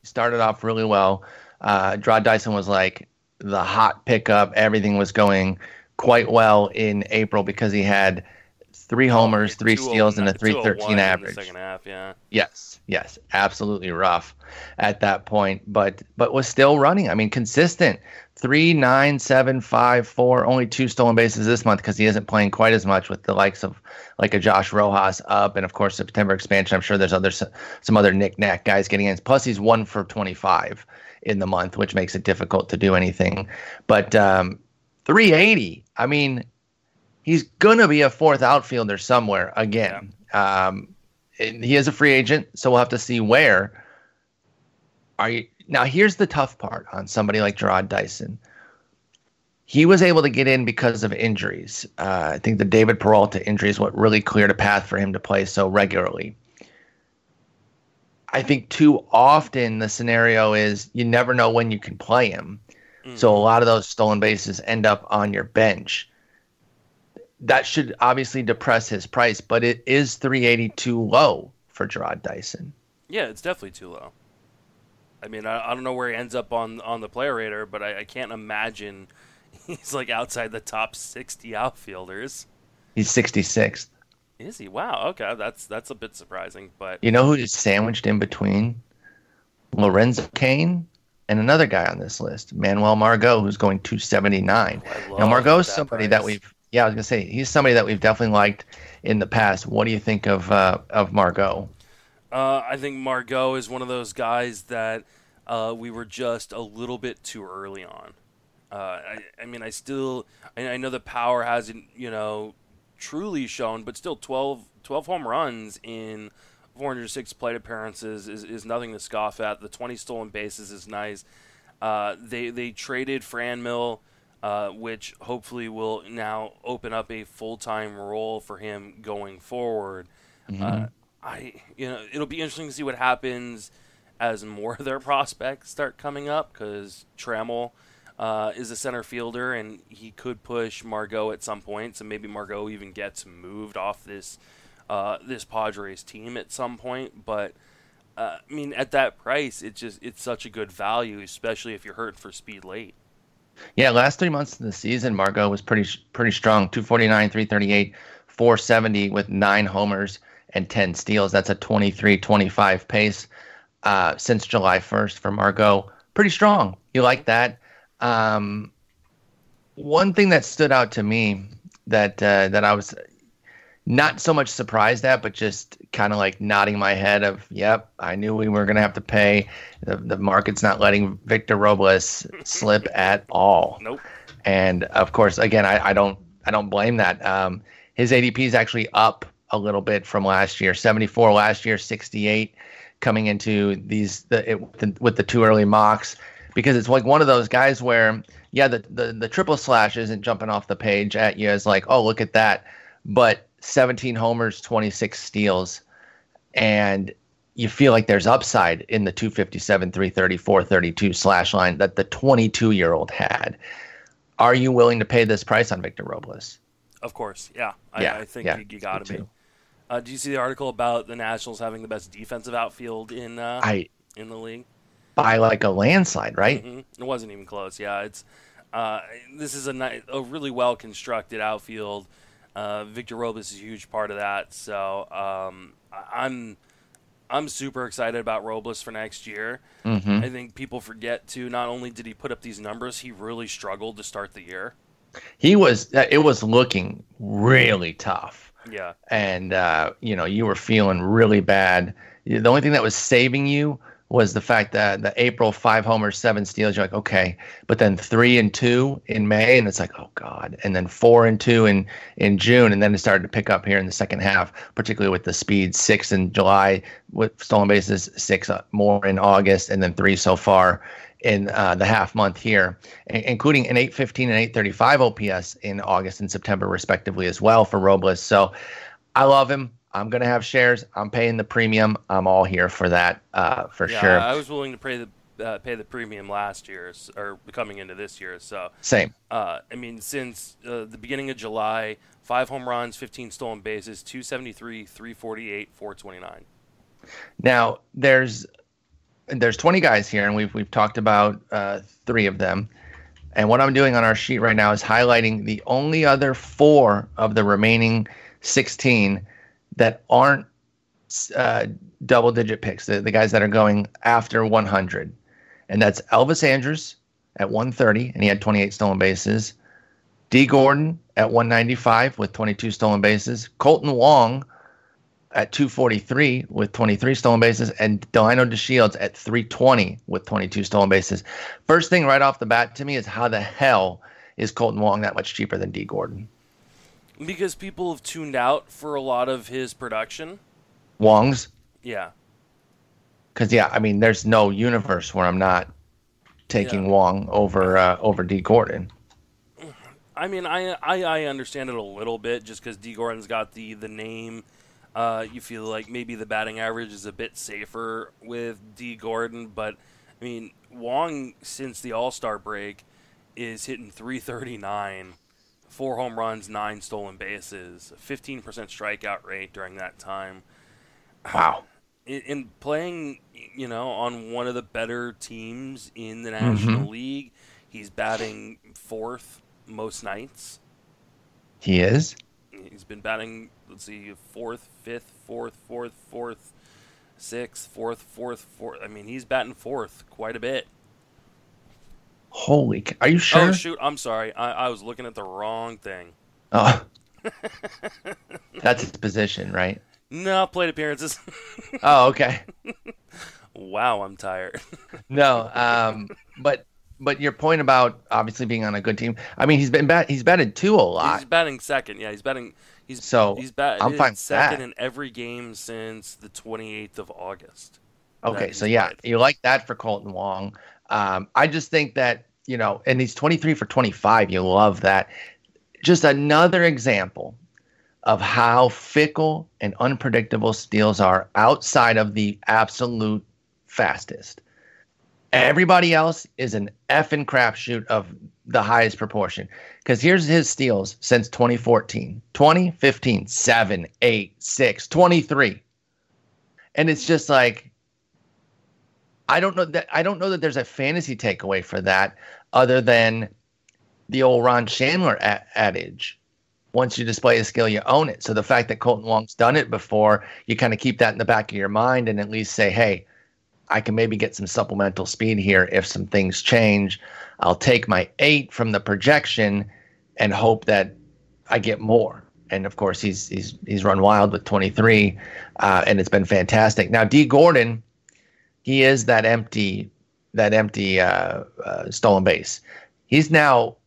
started off really well. Uh Jarrod Dyson was like the hot pickup. Everything was going quite well in April because he had three homers, three steals, and a 313 average. second half, yeah. Yes, yes, absolutely rough at that point, but but was still running. I mean, consistent. Three, nine, seven, five, four. Only two stolen bases this month because he isn't playing quite as much with the likes of like a Josh Rojas up, and of course September expansion. I'm sure there's other some other knick-knack guys getting in. Plus, he's one for 25 in the month, which makes it difficult to do anything. But um, 380. I mean, he's gonna be a fourth outfielder somewhere again. Um, and he is a free agent, so we'll have to see where. Are you now? Here's the tough part on somebody like Jarrod Dyson. He was able to get in because of injuries. Uh, I think the David Peralta injury is what really cleared a path for him to play so regularly. I think too often the scenario is you never know when you can play him. So a lot of those stolen bases end up on your bench. That should obviously depress his price, but it is 380 too low for Jarrod Dyson. Yeah, it's definitely too low. I mean, I, I don't know where he ends up on on the player radar, but I, I can't imagine he's like outside the top 60 outfielders. He's 66th. Is he? Wow. Okay, that's that's a bit surprising, but You know who is sandwiched in between? Lorenzo Cain and another guy on this list, Manuel Margot, who's going 279. I Now love Margot's that somebody that we've yeah, I was gonna say he's somebody that we've definitely liked in the past. What do you think of uh, of Margot? Uh, I think Margot is one of those guys that uh, we were just a little bit too early on. Uh, I, I mean, I still, I, I know the power hasn't, you know, truly shown, but still 12, 12 home runs in 406 plate appearances is, is nothing to scoff at. The 20 stolen bases is nice. Uh, they they traded Franmil, uh, which hopefully will now open up a full time role for him going forward. Uh, I you know it'll be interesting to see what happens as more of their prospects start coming up because Trammell uh, is a center fielder and he could push Margot at some point. So maybe Margot even gets moved off this uh, this Padres team at some point. But uh, I mean, at that price, it just it's such a good value, especially if you're hurting for speed late. Yeah, last three months of the season, Margot was pretty pretty strong. 249, 338, 470 with nine homers and 10 steals. That's a 23-25 pace uh, since July 1st for Margot. Pretty strong. You like that? Um, one thing that stood out to me that uh, that I was not so much surprised at, but just kind of like nodding my head of, yep, I knew we were going to have to pay. The, the market's not letting Victor Robles slip at all. Nope. And of course, again, I, I don't I don't blame that. Um, his ADP is actually up a little bit from last year. 74 last year, 68 coming into these the, it, the, with the two early mocks because it's like one of those guys where yeah the, the the triple slash isn't jumping off the page at you as like oh look at that but 17 homers 26 steals and you feel like there's upside in the 257 334, 32 slash line that the 22 year old had are you willing to pay this price on victor robles Of course, yeah. I, Yeah, I think yeah, you, you got to be. Uh, do you see the article about the Nationals having the best defensive outfield in uh, i in the league? by like a landslide right hmm It wasn't even close. Yeah, it's uh, this is a ni- a really well constructed outfield. Uh, Victor Robles is a huge part of that. So um, I- I'm I'm super excited about Robles for next year. hmm I think people forget to not only did he put up these numbers, he really struggled to start the year. He was. uh, It was looking really tough, Yeah. and uh, you know you were feeling really bad. The only thing that was saving you was the fact that the April five homers, seven steals. You're like, okay, but then three and two in May, and it's like, oh god, and then four and two in in June, and then it started to pick up here in the second half, particularly with the speed. Six in July with stolen bases, six uh, more in August, and then three so far in uh, the half month here, including an 815 and 835 OPS in August and September, respectively, as well for Robles. So I love him. I'm going to have shares. I'm paying the premium. I'm all here for that, uh, for yeah, sure. I was willing to pay the uh, pay the premium last year or coming into this year. So, Same. uh, I mean, since uh, the beginning of July, five home runs, 15 stolen bases, 273, 348, 429. Now there's there's 20 guys here, and we've we've talked about uh, three of them. And what I'm doing on our sheet right now is highlighting the only other four of the remaining 16 that aren't uh, double digit picks. The, the guys that are going after 100, and that's Elvis Andrus at 130, and he had 28 stolen bases. Dee Gordon at 195 with 22 stolen bases. Kolten Wong at 243 with 23 stolen bases, and Delino DeShields at 320 with 22 stolen bases. First thing right off the bat to me is how the hell is Kolten Wong that much cheaper than Dee Gordon? Because people have tuned out for a lot of his production. Wong's? Yeah. Because yeah, I mean, there's no universe where I'm not taking Yeah. Wong over uh, over Dee Gordon. I mean, I, I, I understand it a little bit just because Dee Gordon's got the, the name. Uh, you feel like maybe the batting average is a bit safer with Dee Gordon, but I mean, Wong, since the All Star break, is hitting 339, four home runs, nine stolen bases, 15% strikeout rate during that time. Wow. in, in playing, you know, on one of the better teams in the mm-hmm. National League, he's batting fourth most nights. He is. He's been batting, let's see, fourth, fifth, fourth, fourth, fourth, sixth, fourth, fourth, fourth. I mean, he's batting fourth quite a bit. Holy, are you sure? Oh shoot, I'm sorry, I, I was looking at the wrong thing. Oh. That's his position, right? No, plate appearances. Oh, okay. wow, I'm tired. No, um, but but your point about obviously being on a good team. I mean, he's been bat, he's batted two a lot. he's batting second. Yeah, he's batting. He's So, he's bat, I'm fine second in every game since the 28th of August. Okay, so yeah, you like that for Kolten Wong. Um, I just think that you know, and he's 23 for 25. You love that. Just another example of how fickle and unpredictable steals are outside of the absolute fastest. Everybody else is an effing crapshoot of the highest proportion. Because here's his steals since 2014 20, 15, 7, 8, 6, 23. And it's just like, I don't know that I don't know that there's a fantasy takeaway for that other than the old Ron Shandler adage. Once you display a skill, you own it. So the fact that Kolten Wong's done it before, you kind of keep that in the back of your mind and at least say, hey, I can maybe get some supplemental speed here if some things change. I'll take my eight from the projection and hope that I get more. And of course, he's he's he's run wild with 23, uh, and it's been fantastic. Now, D. Gordon, he is that empty that empty uh, uh, stolen base. He's now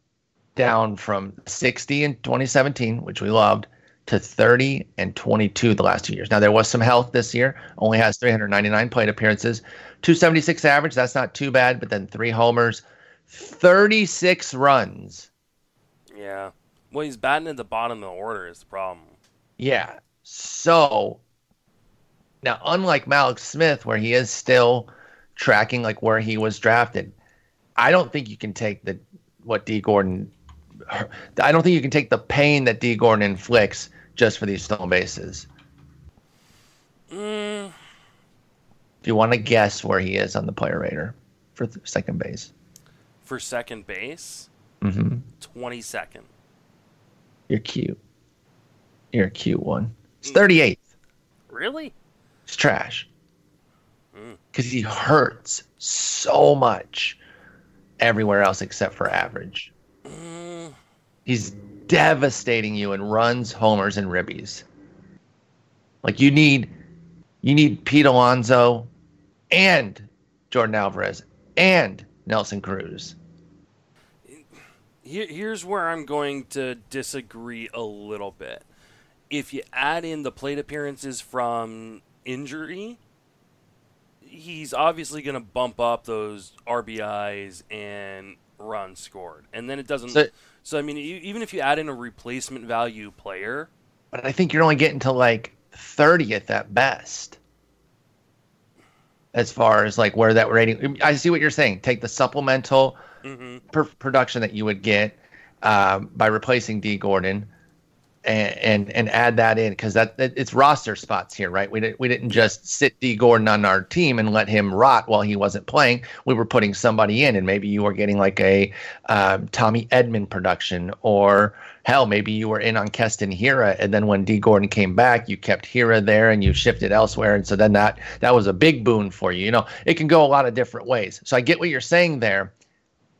down from 60 in 2017, which we loved, to 30 and 22 the last two years. Now there was some health this year. Only has 399 plate appearances, 276 average. That's not too bad. But then three homers, 36 runs. Yeah. Well, he's batting at the bottom of the order is the problem. Yeah. So now, unlike Mallex Smith, where he is still tracking like where he was drafted, I don't think you can take the what Dee Gordon. I don't think you can take the pain that Dee Gordon inflicts just for these stolen bases. Mm, Do you want to guess where he is on the player rater for th- second base? for second base, Mm-hmm. 22nd. You're cute. You're a cute one. It's 38th. Really? It's trash. Because he hurts so much everywhere else except for average. He's devastating you in runs, homers, and ribbies. Like you need, you need Pete Alonso, and Yordan Alvarez, and Nelson Cruz. here, here's where I'm going to disagree a little bit. If you add in the plate appearances from injury, he's obviously going to bump up those RBIs and runs scored. And then it doesn't. So- So, I mean, e- even if you add in a replacement value player, But I think you're only getting to like 30th at best. As far as like where that rating, I see what you're saying. Take the supplemental hmm per- production that you would get um, by replacing Dee Gordon, and and, add that in because that, that it's roster spots here, right? We didn't we didn't just sit Dee Gordon on our team and let him rot while he wasn't playing. We were putting somebody in, and maybe you were getting like a um, Tommy Edman production, or hell, maybe you were in on Keston Hiura, and then when Dee Gordon came back, you kept Hiura there and you shifted elsewhere, and so then that that was a big boon for you. You know, it can go a lot of different ways. So I get what you're saying there.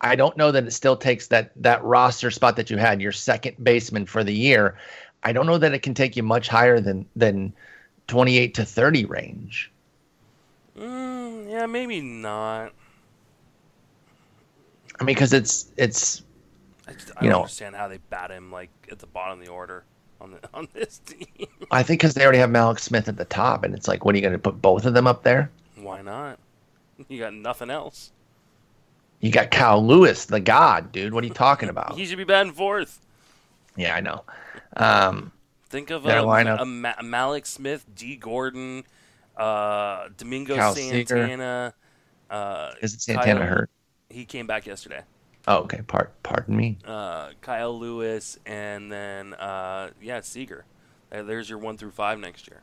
I don't know that it still takes that that roster spot that you had, your second baseman for the year. I don't know that it can take you much higher than than 28 to 30 range. mm, yeah, maybe not. I mean, because it's it's I, just, I You don't know- understand how they bat him like at the bottom of the order on the on this team. I think because they already have Mallex Smith at the top, and it's like, what are you going to put both of them up there? Why not? You got nothing else. You got Kyle Lewis, the god, dude. What are you talking about? He should be batting fourth. yeah, I know. Um, Think of Their a, lineup. a Ma- Mallex Smith, Dee Gordon, uh, Domingo Seager. Santana. Uh, is it Santana Kyle- hurt? He came back yesterday. Oh, okay. Part, pardon me. Uh, Kyle Lewis, and then uh, yeah, Seager. There's your one through five next year.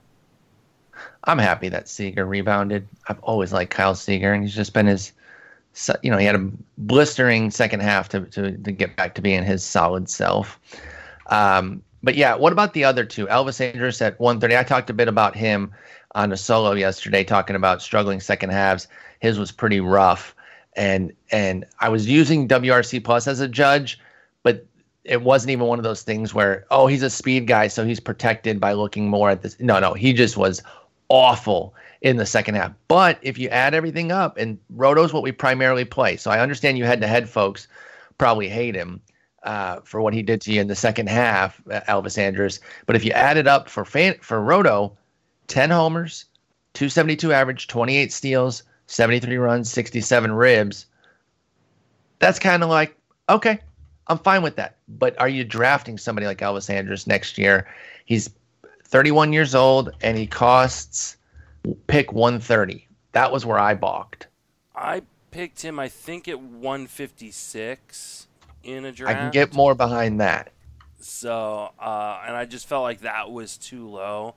I'm happy that Seager rebounded. I've always liked Kyle Seager, and he's just been his, you know, he had a blistering second half to to, to get back to being his solid self. Um, but yeah, what about the other two? Elvis Andrus at 130. I talked a bit about him on a solo yesterday, talking about struggling second halves. His was pretty rough, and and I was using WRC plus as a judge, but it wasn't even one of those things where oh he's a speed guy so he's protected by looking more at this. No, no, he just was awful in the second half. But if you add everything up, and Roto's what we primarily play, so I understand you head to head folks probably hate him uh, for what he did to you in the second half, uh, Elvis Andrus. But if you add it up for fan, for Roto, ten homers, two seventy two average, twenty eight steals, seventy three runs, sixty seven ribs. That's kind of like okay, I'm fine with that. But are you drafting somebody like Elvis Andrus next year? He's 31 years old and he costs pick 130. That was where I balked. I picked him, I think, at 156 in a draft. I can get more behind that. So, uh, and I just felt like that was too low.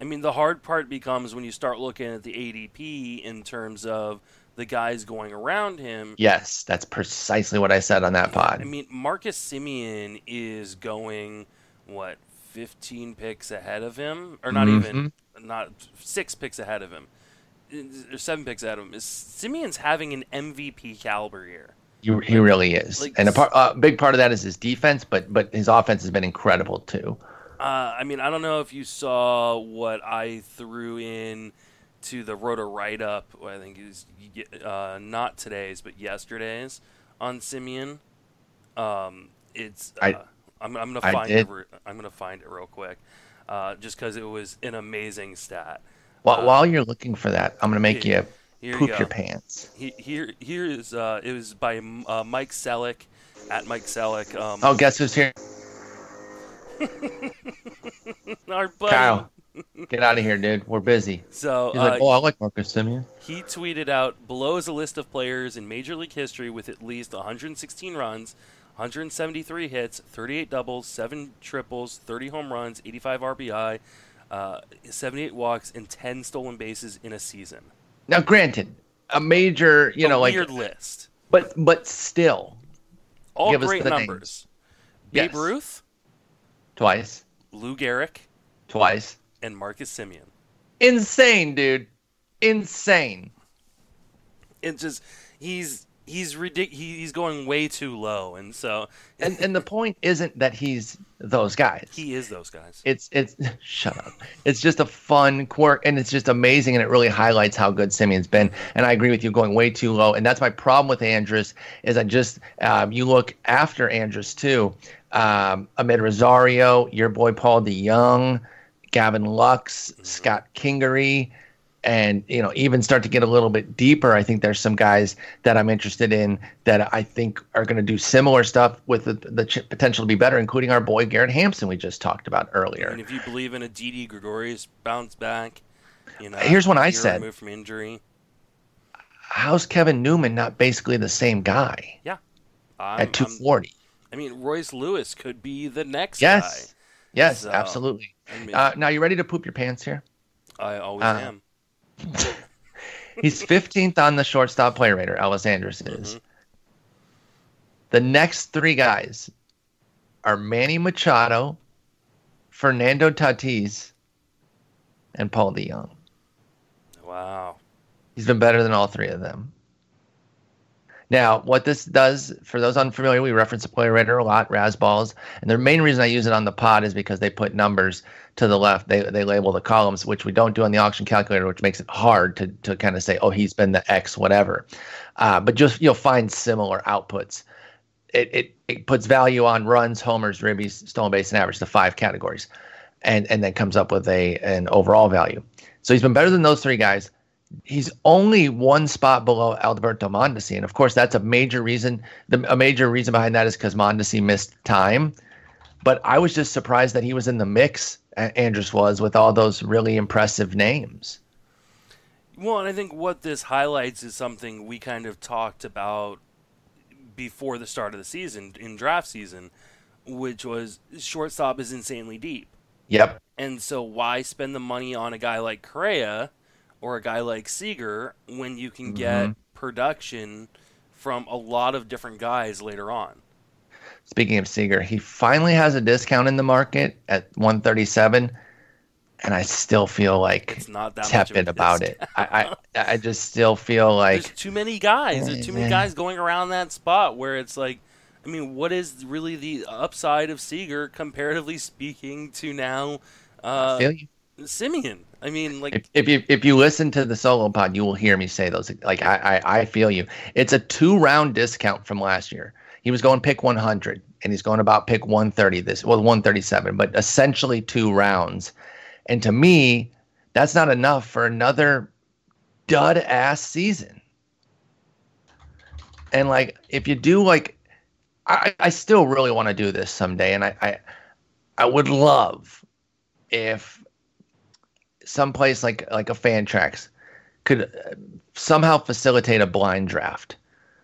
I mean, the hard part becomes when you start looking at the ADP in terms of the guys going around him. Yes, that's precisely what I said on that pod. I mean, Marcus Semien is going what 15 picks ahead of him, or not even not six picks ahead of him, or seven picks ahead of him. Is Semien's having an MVP caliber year? He, he really is, like- and a part, uh, big part of that is his defense, but but his offense has been incredible too. Uh, I mean, I don't know if you saw what I threw in to the Roto write up. I think it was uh, not today's, but yesterday's on Semien. Um, it's uh, I- I'm, I'm gonna find it. I'm gonna find it real quick, uh, just because it was an amazing stat. While, Uh, while you're looking for that, I'm gonna make here- you Here poop you your pants. He, here, here is uh, it was by uh, Mike Selleck at Mike Selleck. Um, Oh, guess who's here? our buddy. Kyle. Get out of here, dude. We're busy. So He's uh, like, oh, I like Marcus Semien. He tweeted out below is a list of players in Major League history with at least 116 runs, 173 hits, 38 doubles, 7 triples, 30 home runs, 85 RBI, uh, 78 walks, and 10 stolen bases in a season. Now, granted, a major, you a know, like, weird list. but but still, All give us great the numbers. Yes. Babe Ruth, twice, Lou Gehrig, twice. and Marcus Semien. Insane, dude. Insane. It just he's he's ridic- he, he's going way too low, and so And and the point isn't that he's those guys. he is those guys. it's it's shut up. It's just a fun quirk, and it's just amazing, and it really highlights how good Semien's been. And I agree with you, going way too low, and that's my problem with Andrus. Is I just um, you look after Andrus too, um, Amed Rosario, your boy Paul DeJong, Gavin Lux, Scott Kingery. And you know, even start to get a little bit deeper. I think there's some guys that I'm interested in that I think are going to do similar stuff with the, the ch- potential to be better, including our boy Garrett Hampson we just talked about earlier. And if you believe in a Didi Gregorius bounce back, you know, Here's what I said. removed from injury. how's Kevin Newman not basically the same guy I'm, at I'm- 240? I mean, Royce Lewis could be the next Yes. Yes, So, absolutely. I mean, Uh, now, you ready to poop your pants here? I always uh, am. He's 15th on the shortstop player rater, Elvis Andrus is. Mhm. The next three guys are Manny Machado, Fernando Tatis, and Paul DeJong. Wow. He's been better than all three of them. Now, what this does, for those unfamiliar, we reference the player rater a lot, Razzball's, and the main reason I use it on the pod is because they put numbers to the left. They they label the columns, which we don't do on the auction calculator, which makes it hard to to kind of say, oh, he's been the X, whatever. Uh, but just you'll find similar outputs. It, it it puts value on runs, homers, ribbies, stolen base, and average, the five categories, and and then comes up with a an overall value. So he's been better than those three guys he's only one spot below Alberto Mondesi, and of course that's a major reason. The a major reason behind that is because Mondesi missed time. But I was just surprised that he was in the mix. A- Andrus was with all those really impressive names. Well, and I think what this highlights is something we kind of talked about before the start of the season, in draft season, which was shortstop is insanely deep. Yep. And so why spend the money on a guy like Correa or a guy like Seager when you can get mm-hmm. production from a lot of different guys later on? Speaking of Seager, he finally has a discount in the market at 137, and I still feel like It's not that much of a tepid about it. I, I I just still feel like There's too many guys. There's too many guys going around that spot where it's like, I mean, what is really the upside of Seager comparatively speaking to now uh, you. Semien? I mean, like, if, if you if you listen to the solo pod, you will hear me say those. Like I, I I feel you. It's a two round discount from last year. He was going pick 100, and he's going about pick 130 this well 137, but essentially two rounds. And to me, that's not enough for another dud ass season. And like, if you do like, I I still really want to do this someday, and I I I would love if someplace like like a FanGraphs could uh, somehow facilitate a blind draft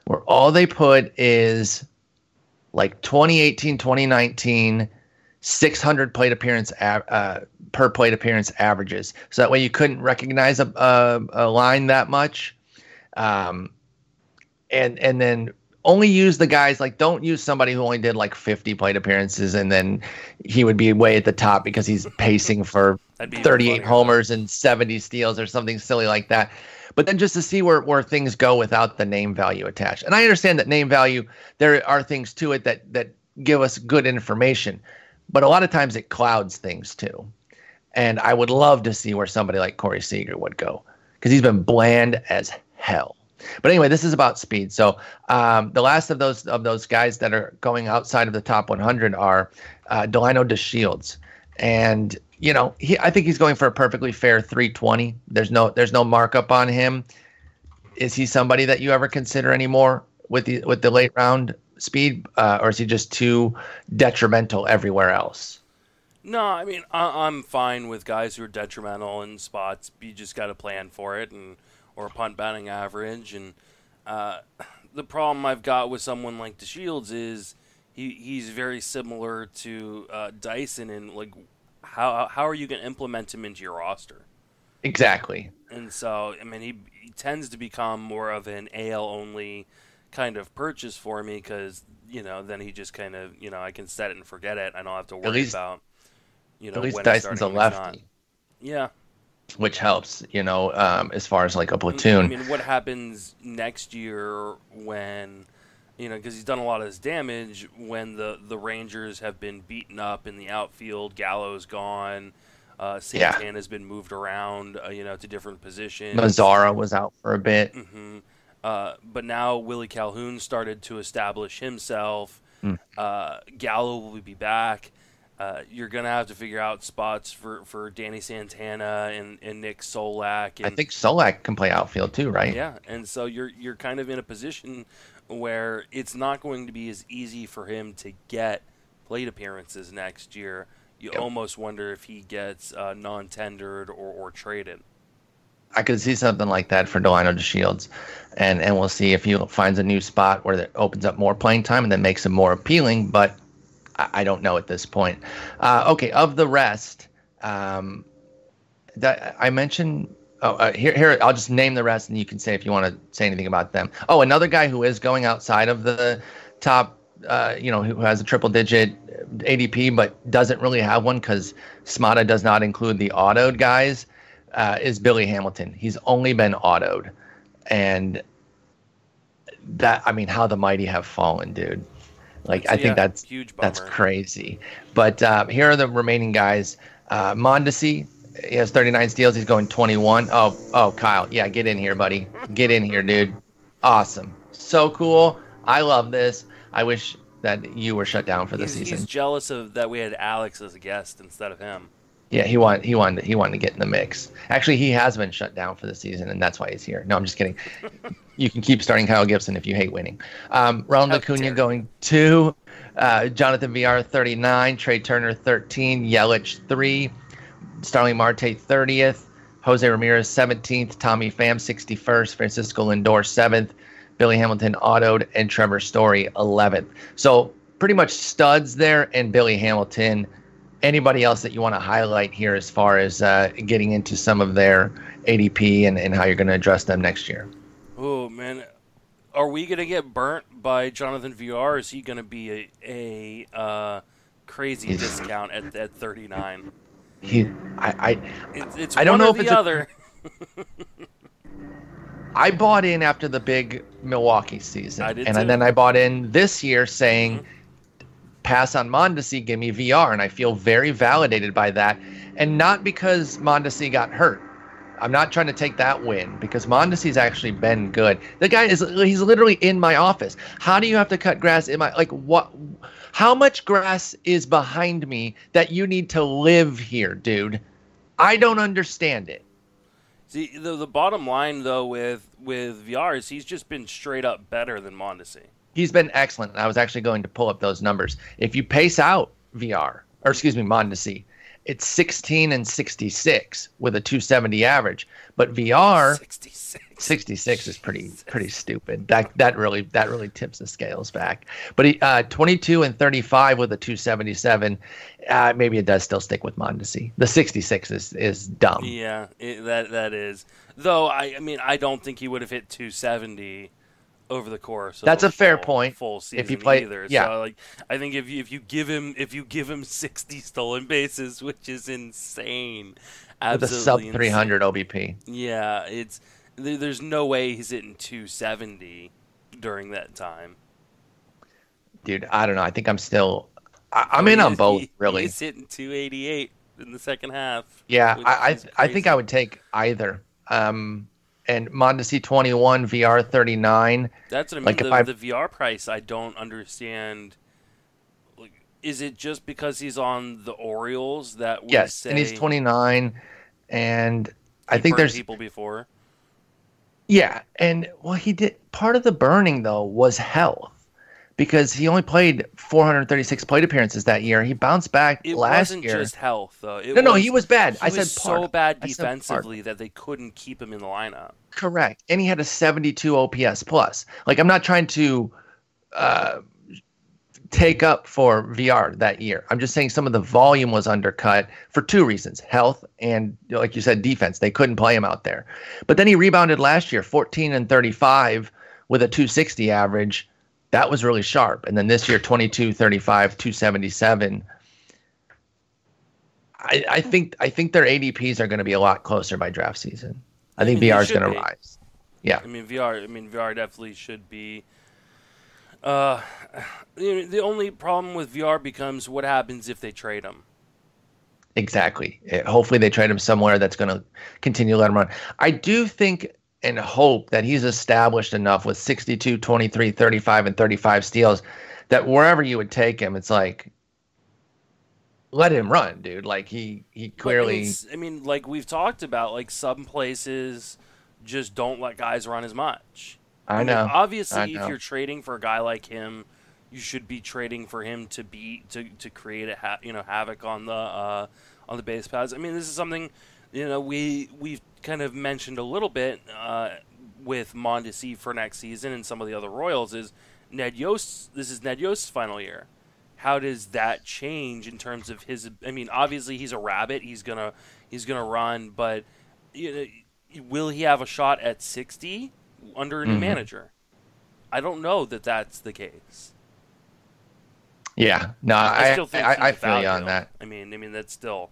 where all they put is like 2018 2019 600 plate appearance uh, per plate appearance averages. So that way you couldn't recognize a, a, a line that much. Um, and and then only use the guys like don't use somebody who only did like 50 plate appearances and then he would be way at the top because he's pacing for that'd be even 38 homers and 70 steals or something silly like that. But then just to see where, where things go without the name value attached. And I understand that name value, there are things to it that, that give us good information, but a lot of times it clouds things too. And I would love to see where somebody like Corey Seager would go because he's been bland as hell. But anyway, this is about speed. So um, the last of those of those guys that are going outside of the top 100 are uh, Delano DeShields, and you know he I think he's going for a perfectly fair 320. There's no there's no markup on him. Is he somebody that you ever consider anymore with the with the late round speed, uh, or is he just too detrimental everywhere else? No, I mean I, I'm fine with guys who are detrimental in spots. You just got to plan for it, and or punt batting average. And uh, the problem I've got with someone like DeShields is he he's very similar to uh, Dyson, and like how how are you going to implement him into your roster? Exactly. And so I mean he, he tends to become more of an AL only kind of purchase for me because you know then he just kind of you know I can set it and forget it. I don't have to worry least- about you know At least when Dyson's a starting and when it's not. lefty. Yeah, which helps, you know, um, as far as like a platoon. I mean, what happens next year when, you know, because he's done a lot of his damage when the the Rangers have been beaten up in the outfield, Gallo's gone, uh, Yeah. Santana's been moved around, uh, you know, to different positions. Mazara was out for a bit. hmm Uh, but now Willie Calhoun started to establish himself. Mm. Uh, Gallo will be back. Uh, you're gonna have to figure out spots for, for Danny Santana and, and Nick Solak. And, I think Solak can play outfield too, right? yeah, and so you're you're kind of in a position where it's not going to be as easy for him to get plate appearances next year. You Yep. almost wonder if he gets uh, non-tendered or, or traded. I could see something like that for Delino DeShields, and and we'll see if he finds a new spot where that opens up more playing time and then makes him more appealing. But I, I don't know at this point. Uh, okay, of the rest, um, that I mentioned. Oh, uh, here, here. I'll just name the rest, and you can say if you want to say anything about them. Oh, another guy who is going outside of the top, uh, you know, who has a triple-digit ADP but doesn't really have one because Smata does not include the autoed guys uh, is Billy Hamilton. He's only been autoed, and that I mean, how the mighty have fallen, dude. Like I yeah, think that's huge that's crazy. But uh, here are the remaining guys. Uh, Mondesi, he has 39 steals. He's going 21. Oh, oh, Kyle, yeah, get in here, buddy. Get in here, dude. Awesome, so cool. I love this. I wish that you were shut down for the season. he's jealous of that we had Alex as a guest instead of him. Yeah, he wanted he wanted he wanted to get in the mix. Actually, he has been shut down for the season, and that's why he's here. No, I'm just kidding. you can keep starting Kyle Gibson if you hate winning. Um, Ronald Acuna going two, uh, Jonathan Villar 39, Trea Turner 13, Yelich 3, Starling Marte 30th, Jose Ramirez 17th, Tommy Pham 61st, Francisco Lindor 7th, Billy Hamilton autoed, and Trevor Story 11th. So pretty much studs there, and Billy Hamilton. Anybody else that you want to highlight here as far as uh, getting into some of their ADP and, and how you're going to address them next year? Oh man, are we gonna get burnt by Jonathan Villar? Is he gonna be a, a uh, crazy discount at, at 39? He, I, I, It's, it's I don't know if the it's a- other. I bought in after the big Milwaukee season, I did and too. then I bought in this year saying, mm-hmm. "Pass on Mondesi, give me Villar," and I feel very validated by that, and not because Mondesi got hurt. I'm not trying to take that win because Mondesi's actually been good. The guy is—he's literally in my office. How do you have to cut grass in my like what? How much grass is behind me that you need to live here, dude? I don't understand it. See, the the bottom line though with with Villar is he's just been straight up better than Mondesi. He's been excellent. I was actually going to pull up those numbers. If you pace out Villar, or excuse me, Mondesi, it's 16 and 66 with a 270 average. But Villar 66. 66 is pretty pretty stupid. That that really that really tips the scales back. But he, uh, 22 and 35 with a 277. Uh, maybe it does still stick with Mondesi. The 66 is is dumb. Yeah, it, that that is. Though I, I mean, I don't think he would have hit 270 over the course. Of That's a fair full- point. Full If season he play- either. yeah. So, like, I think if you if you give him if you give him 60 stolen bases, which is insane, With a absolutely sub 300 OBP. Yeah, it's there, there's no way he's hitting 270 during that time. Dude, I don't know. I think I'm still I, I'm Oh, in on both, he- really. He's hitting 288 in the second half. Yeah, I I, I think. I would take either. Um, and Mondesi 21, Villar 39. That's what I mean. Like, if the, I- the Villar price, I don't understand. Like, is it just because he's on the Orioles that we Yes, say and he's 29. And I think there's people before? yeah, and well, he did part of the burning though was health because he only played 436 plate appearances that year. He bounced back last year. It last wasn't year. just health, though. It no, no, he was bad. he I said was part. so bad said defensively that they couldn't keep him in the lineup. Correct. And he had a 72 OPS plus. Like I'm not trying to uh, take up for Villar that year. I'm just saying some of the volume was undercut for two reasons: health and, like you said, defense. They couldn't play him out there. But then he rebounded last year, 14 and 35 with a 260 average. That was really sharp. And then this year, 22, 35, 277. I, I think I think their ADPs are going to be a lot closer by draft season. I, I think Villar is going to rise. Yeah, I mean Villar. I mean Villar definitely should be. Uh, you know, the only problem with Villar becomes what happens if they trade him. exactly. Hopefully they trade him somewhere that's going to continue to let him run. I do think and hope that he's established enough with 62, 23, 35, and 35 steals that wherever you would take him, it's like let him run, dude. Like he he clearly I mean, like we've talked about, like some places just don't let guys run as much. I mean, know. obviously, I if you're trading for a guy like him, you should be trading for him to be to, to create a ha- you know havoc on the uh, on the base paths. I mean, this is something you know we we've kind of mentioned a little bit uh, with Mondesi for next season and some of the other Royals. Is Ned Yost? This is Ned Yost's final year. How does that change in terms of his? I mean, obviously he's a rabbit. He's gonna he's gonna run, but you know, will he have a shot at sixty under a new Mhm. manager? I don't know that that's the case. yeah. No, I, I still think I, I feel you on that. I mean, I mean that's still,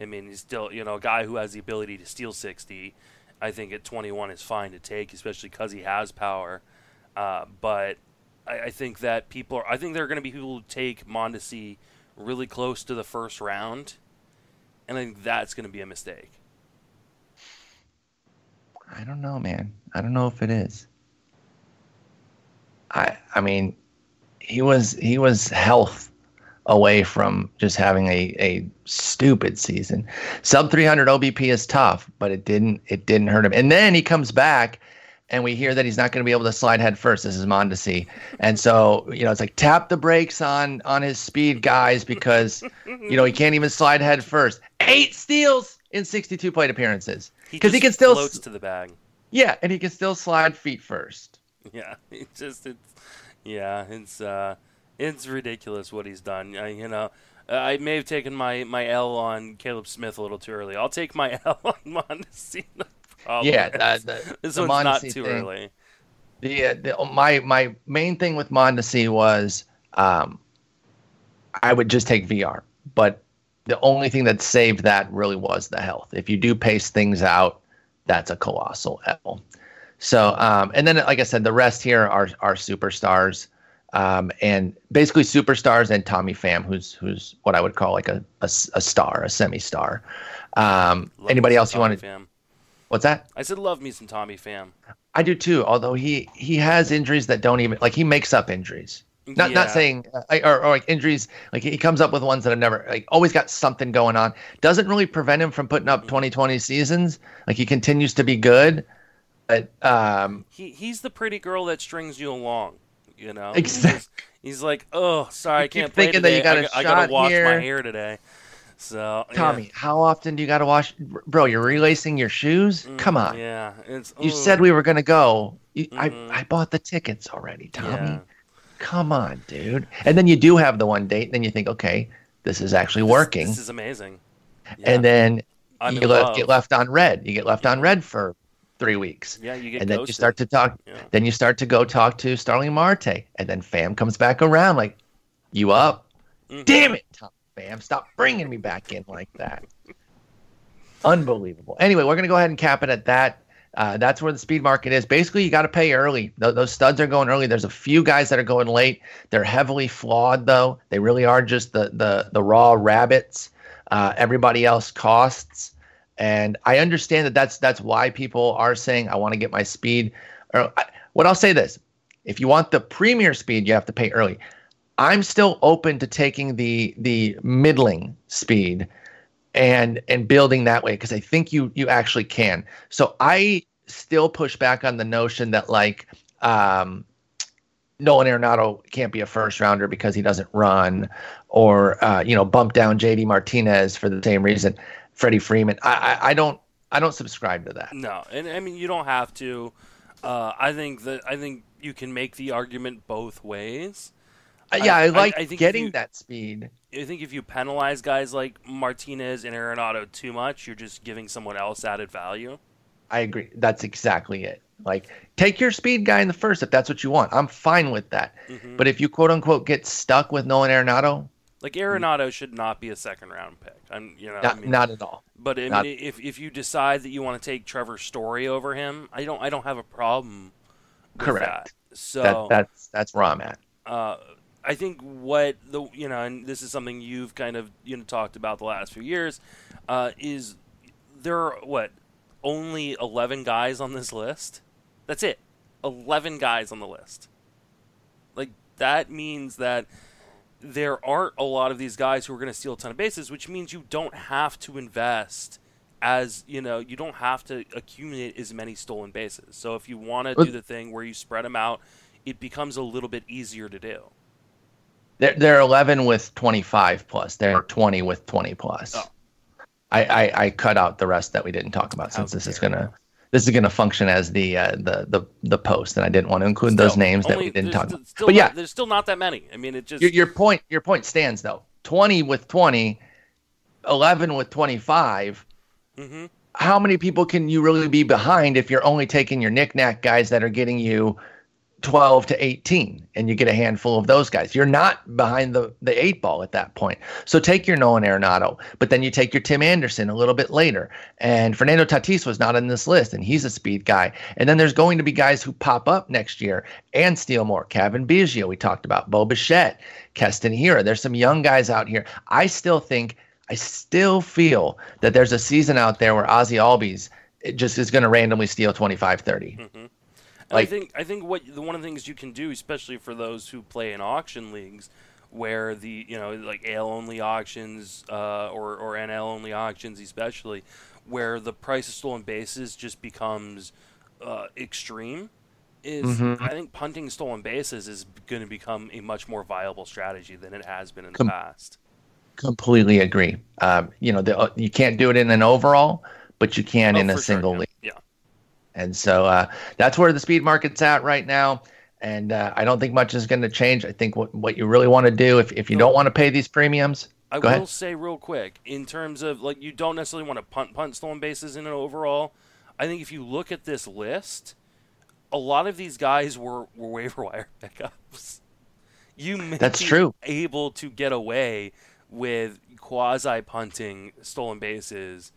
I mean he's still you know a guy who has the ability to steal sixty. I think at twenty one is fine to take, especially because he has power. Uh, but I, I think that people are. I think there are going to be people who take Mondesi really close to the first round, and I think that's going to be a mistake. I don't know, man. I don't know if it is. I I mean, he was he was health away from just having a, a stupid season. Sub 300 OBP is tough, but it didn't it didn't hurt him. And then he comes back and we hear that he's not going to be able to slide head first. This is Mondesi. And so, you know, it's like tap the brakes on on his speed guys because you know, he can't even slide head first. 8 steals in 62 plate appearances. Because he, can still floats to the bag. yeah, and he can still slide feet first. Yeah, it just it's yeah, it's uh it's ridiculous what he's done. I, you know, uh, I may have taken my my L on Caleb Smith a little too early. I'll take my L on Mondesi. no problem. Yeah, the, the, this the one's not too thing. early. The, uh, the my my main thing with Mondesi was um, I would just take VR, but the only thing that saved that really was the health. If you do pace things out, that's a colossal L. So um, and then like I said, the rest here are are superstars. Um, and basically superstars and Tommy Pham, who's who's what I would call like a a star, a semi-star. Um, anybody else you want to? What's that? I said love me some Tommy Pham. I do too. Although he he has injuries that don't even like he makes up injuries. Not not saying uh, or, or like injuries like he comes up with ones that have never like always got something going on. Doesn't really prevent him from putting Mm-hmm. up 2020 seasons. Like he continues to be good. But um he he's the pretty girl that strings you along. You know, Exact- He's, he's like, oh, sorry, I can't play thinking that you got I, a got- I gotta shot wash my hair today. So yeah. Tommy, how often do you got to wash bro, you're relacing your shoes? Mm, Come on. Yeah, it's You said we were to go. You, Mhm. I I bought the tickets already, Tommy. Yeah. Come on, dude. And then you do have the one date, and then you think, okay, this is actually working. This is amazing. Yeah. and then I'm you get left on red. You get left on red for three weeks, Yeah, you get and then you start to talk. Yeah. Then you start to go talk to Starling Marte, and then Pham comes back around like, "You up? Mhm. Damn it, Tom Pham! Stop bringing me back in like that." Unbelievable. Anyway, we're gonna go ahead and cap it at that. Uh, that's where the speed market is. Basically, you got to pay early. Th- those studs are going early. There's a few guys that are going late. They're heavily flawed, though. They really are just the the the raw rabbits. Uh, everybody else costs, and I understand that that's that's why people are saying I want to get my speed. Or what I'll say this: if you want the premier speed, you have to pay early. I'm still open to taking the the middling speed and and building that way because I think you you actually can. So I still push back on the notion that like um, Nolan Arenado can't be a first rounder because he doesn't run, or uh, you know bump down JD Martinez for the same reason. Freddie Freeman. I, I I don't I don't subscribe to that. No, and I mean you don't have to. Uh, I think that I think you can make the argument both ways. Uh, yeah, I, I- like I think getting you- that speed. I think if you penalize guys like Martinez and Arenado too much, you're just giving someone else added value. I agree. That's exactly it. Like, take your speed guy in the first if that's what you want. I'm fine with that. Mhm. But if you quote unquote get stuck with Nolan Arenado, Like Arenado should not be a second round pick. I'm, you know, Not, I mean, not at all. but I mean, not- if if you decide that you want to take Trevor Story over him, I don't I don't have a problem. With Correct. That. So That, that's that's where I'm at. uh, I think what the you know, and this is something you've kind of you know talked about the last few years, uh, is there are what only eleven guys on this list. That's it, eleven guys on the list. Like that means that there aren't a lot of these guys who are going to steal a ton of bases, which means you don't have to invest as you know you don't have to accumulate as many stolen bases. So if you want to do the thing where you spread them out, it becomes a little bit easier to do. They're, they're 11 with 25 plus. They're 20 with 20 plus. Oh. I, I, I cut out the rest that we didn't talk about since this is gonna this is gonna function as the uh, the the the post, and I didn't want to include those Still, names that we didn't talk about. But yeah, not, there's still not that many. I mean, it just your, your point your point stands though. 20 with 20, 11 with 25. hmm How many people can you really be behind if you're only taking your knickknack guys that are getting you 12 to 18 and you get a handful of those guys. You're not behind the, the eight ball at that point. So take your Nolan Arenado, but then you take your Tim Anderson a little bit later. And Fernando Tatis was not in this list, and he's a speed guy. And then there's going to be guys who pop up next year and steal more. Cavan Biggio, we talked about, Bo Bichette, Keston Hiura. There's some young guys out here. I still think, I still feel that there's a season out there where Ozzie Albies just is going to randomly steal 25, 30. Mm-hmm. And I think I think what the one of the things you can do, especially for those who play in auction leagues, where the you know like AL only auctions uh, or or NL only auctions, especially where the price of stolen bases just becomes uh, extreme. Is Mhm. I think punting stolen bases is going to become a much more viable strategy than it has been in Com- the past. Completely agree. Um, you know, the, uh, you can't do it in an overall, but you can Oh, in a sure, single yeah. league. And so uh, that's where the speed market's at right now. And uh, I don't think much is going to change. I think what, what you really want to do, if, if you don't want to pay these premiums, I will ahead. say real quick, in terms of like you don't necessarily want to punt punt stolen bases in an overall. I think if you look at this list, a lot of these guys were, were waiver wire pickups. You may That's be true. able to get away with quasi punting stolen bases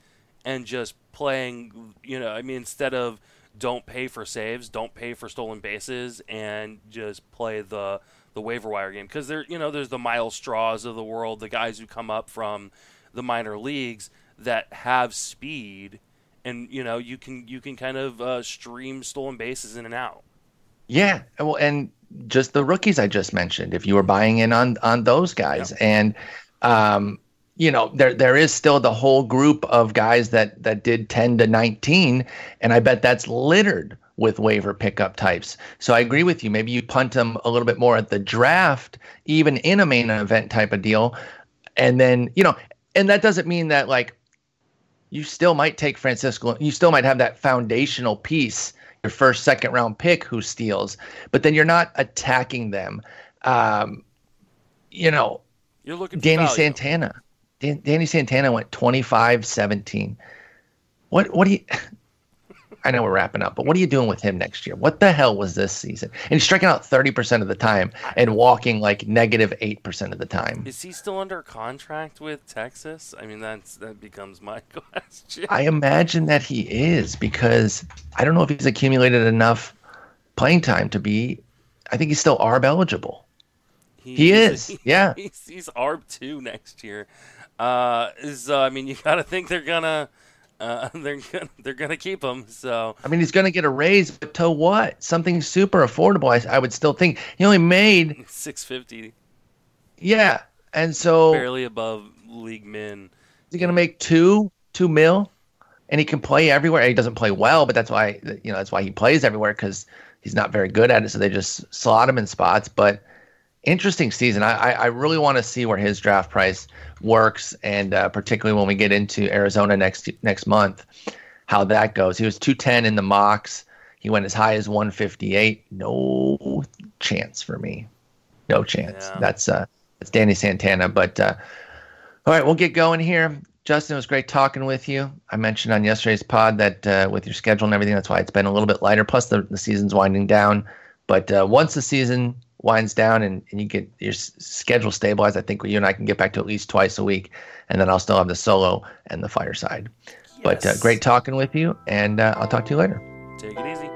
and just playing. You know, I mean, instead of don't pay for saves, don't pay for stolen bases, and just play the the waiver wire game because there, you know, there's the Myles Straws of the world, the guys who come up from the minor leagues that have speed, and you know, you can you can kind of uh, stream stolen bases in and out. Yeah, well, and just the rookies I just mentioned. If you were buying in on on those guys, and um, you know, there there is still the whole group of guys that that did ten to nineteen, and I bet that's littered with waiver pickup types. So I agree with you. Maybe you punt them a little bit more at the draft, even in a main event type of deal, and then you know, and that doesn't mean that like you still might take Francisco. You still might have that foundational piece, your first, second round pick who steals, but then you're not attacking them. Um, you know, You're looking Danny. Santana. Dan, Danny Santana went 25 17. What, what do you. I know we're wrapping up, but what are you doing with him next year? What the hell was this season? And he's striking out 30% of the time and walking like negative 8% of the time. Is he still under contract with Texas? I mean, that's that becomes my question. I imagine that he is because I don't know if he's accumulated enough playing time to be. I think he's still ARB eligible. He is, yeah. He's, he's ARB two next year. Uh, so I mean, you got to think they're gonna, uh, they're gonna, they're gonna keep him. So I mean, he's to get a raise, but to what? Something super affordable. I, I would still think he only made, six fifty, yeah. And so barely above league min. is he to make two, two mil? And he can play everywhere. He doesn't play well, but that's why, you know, that's why he plays everywhere because he's not very good at it. So they just slot him in spots. But interesting season. I, I, I really want to see where his draft price works, and uh, particularly when we get into Arizona next next month, how that goes. He was 210 in the mocks. He went as high as 158. No chance for me. No chance. Yeah. That's uh, that's Danny Santana. But uh, all right, we'll get going here. Justin, it was great talking with you. I mentioned on yesterday's pod that uh, with your schedule and everything, that's why it's been a little bit lighter. Plus, the, the season's winding down. But uh, once the season winds down and, and you get your s- schedule stabilized, I think you and I can get back to at least twice a week, and then I'll still have the solo and the fireside. But uh, great talking with you, and uh, I'll talk to you later. Take it easy.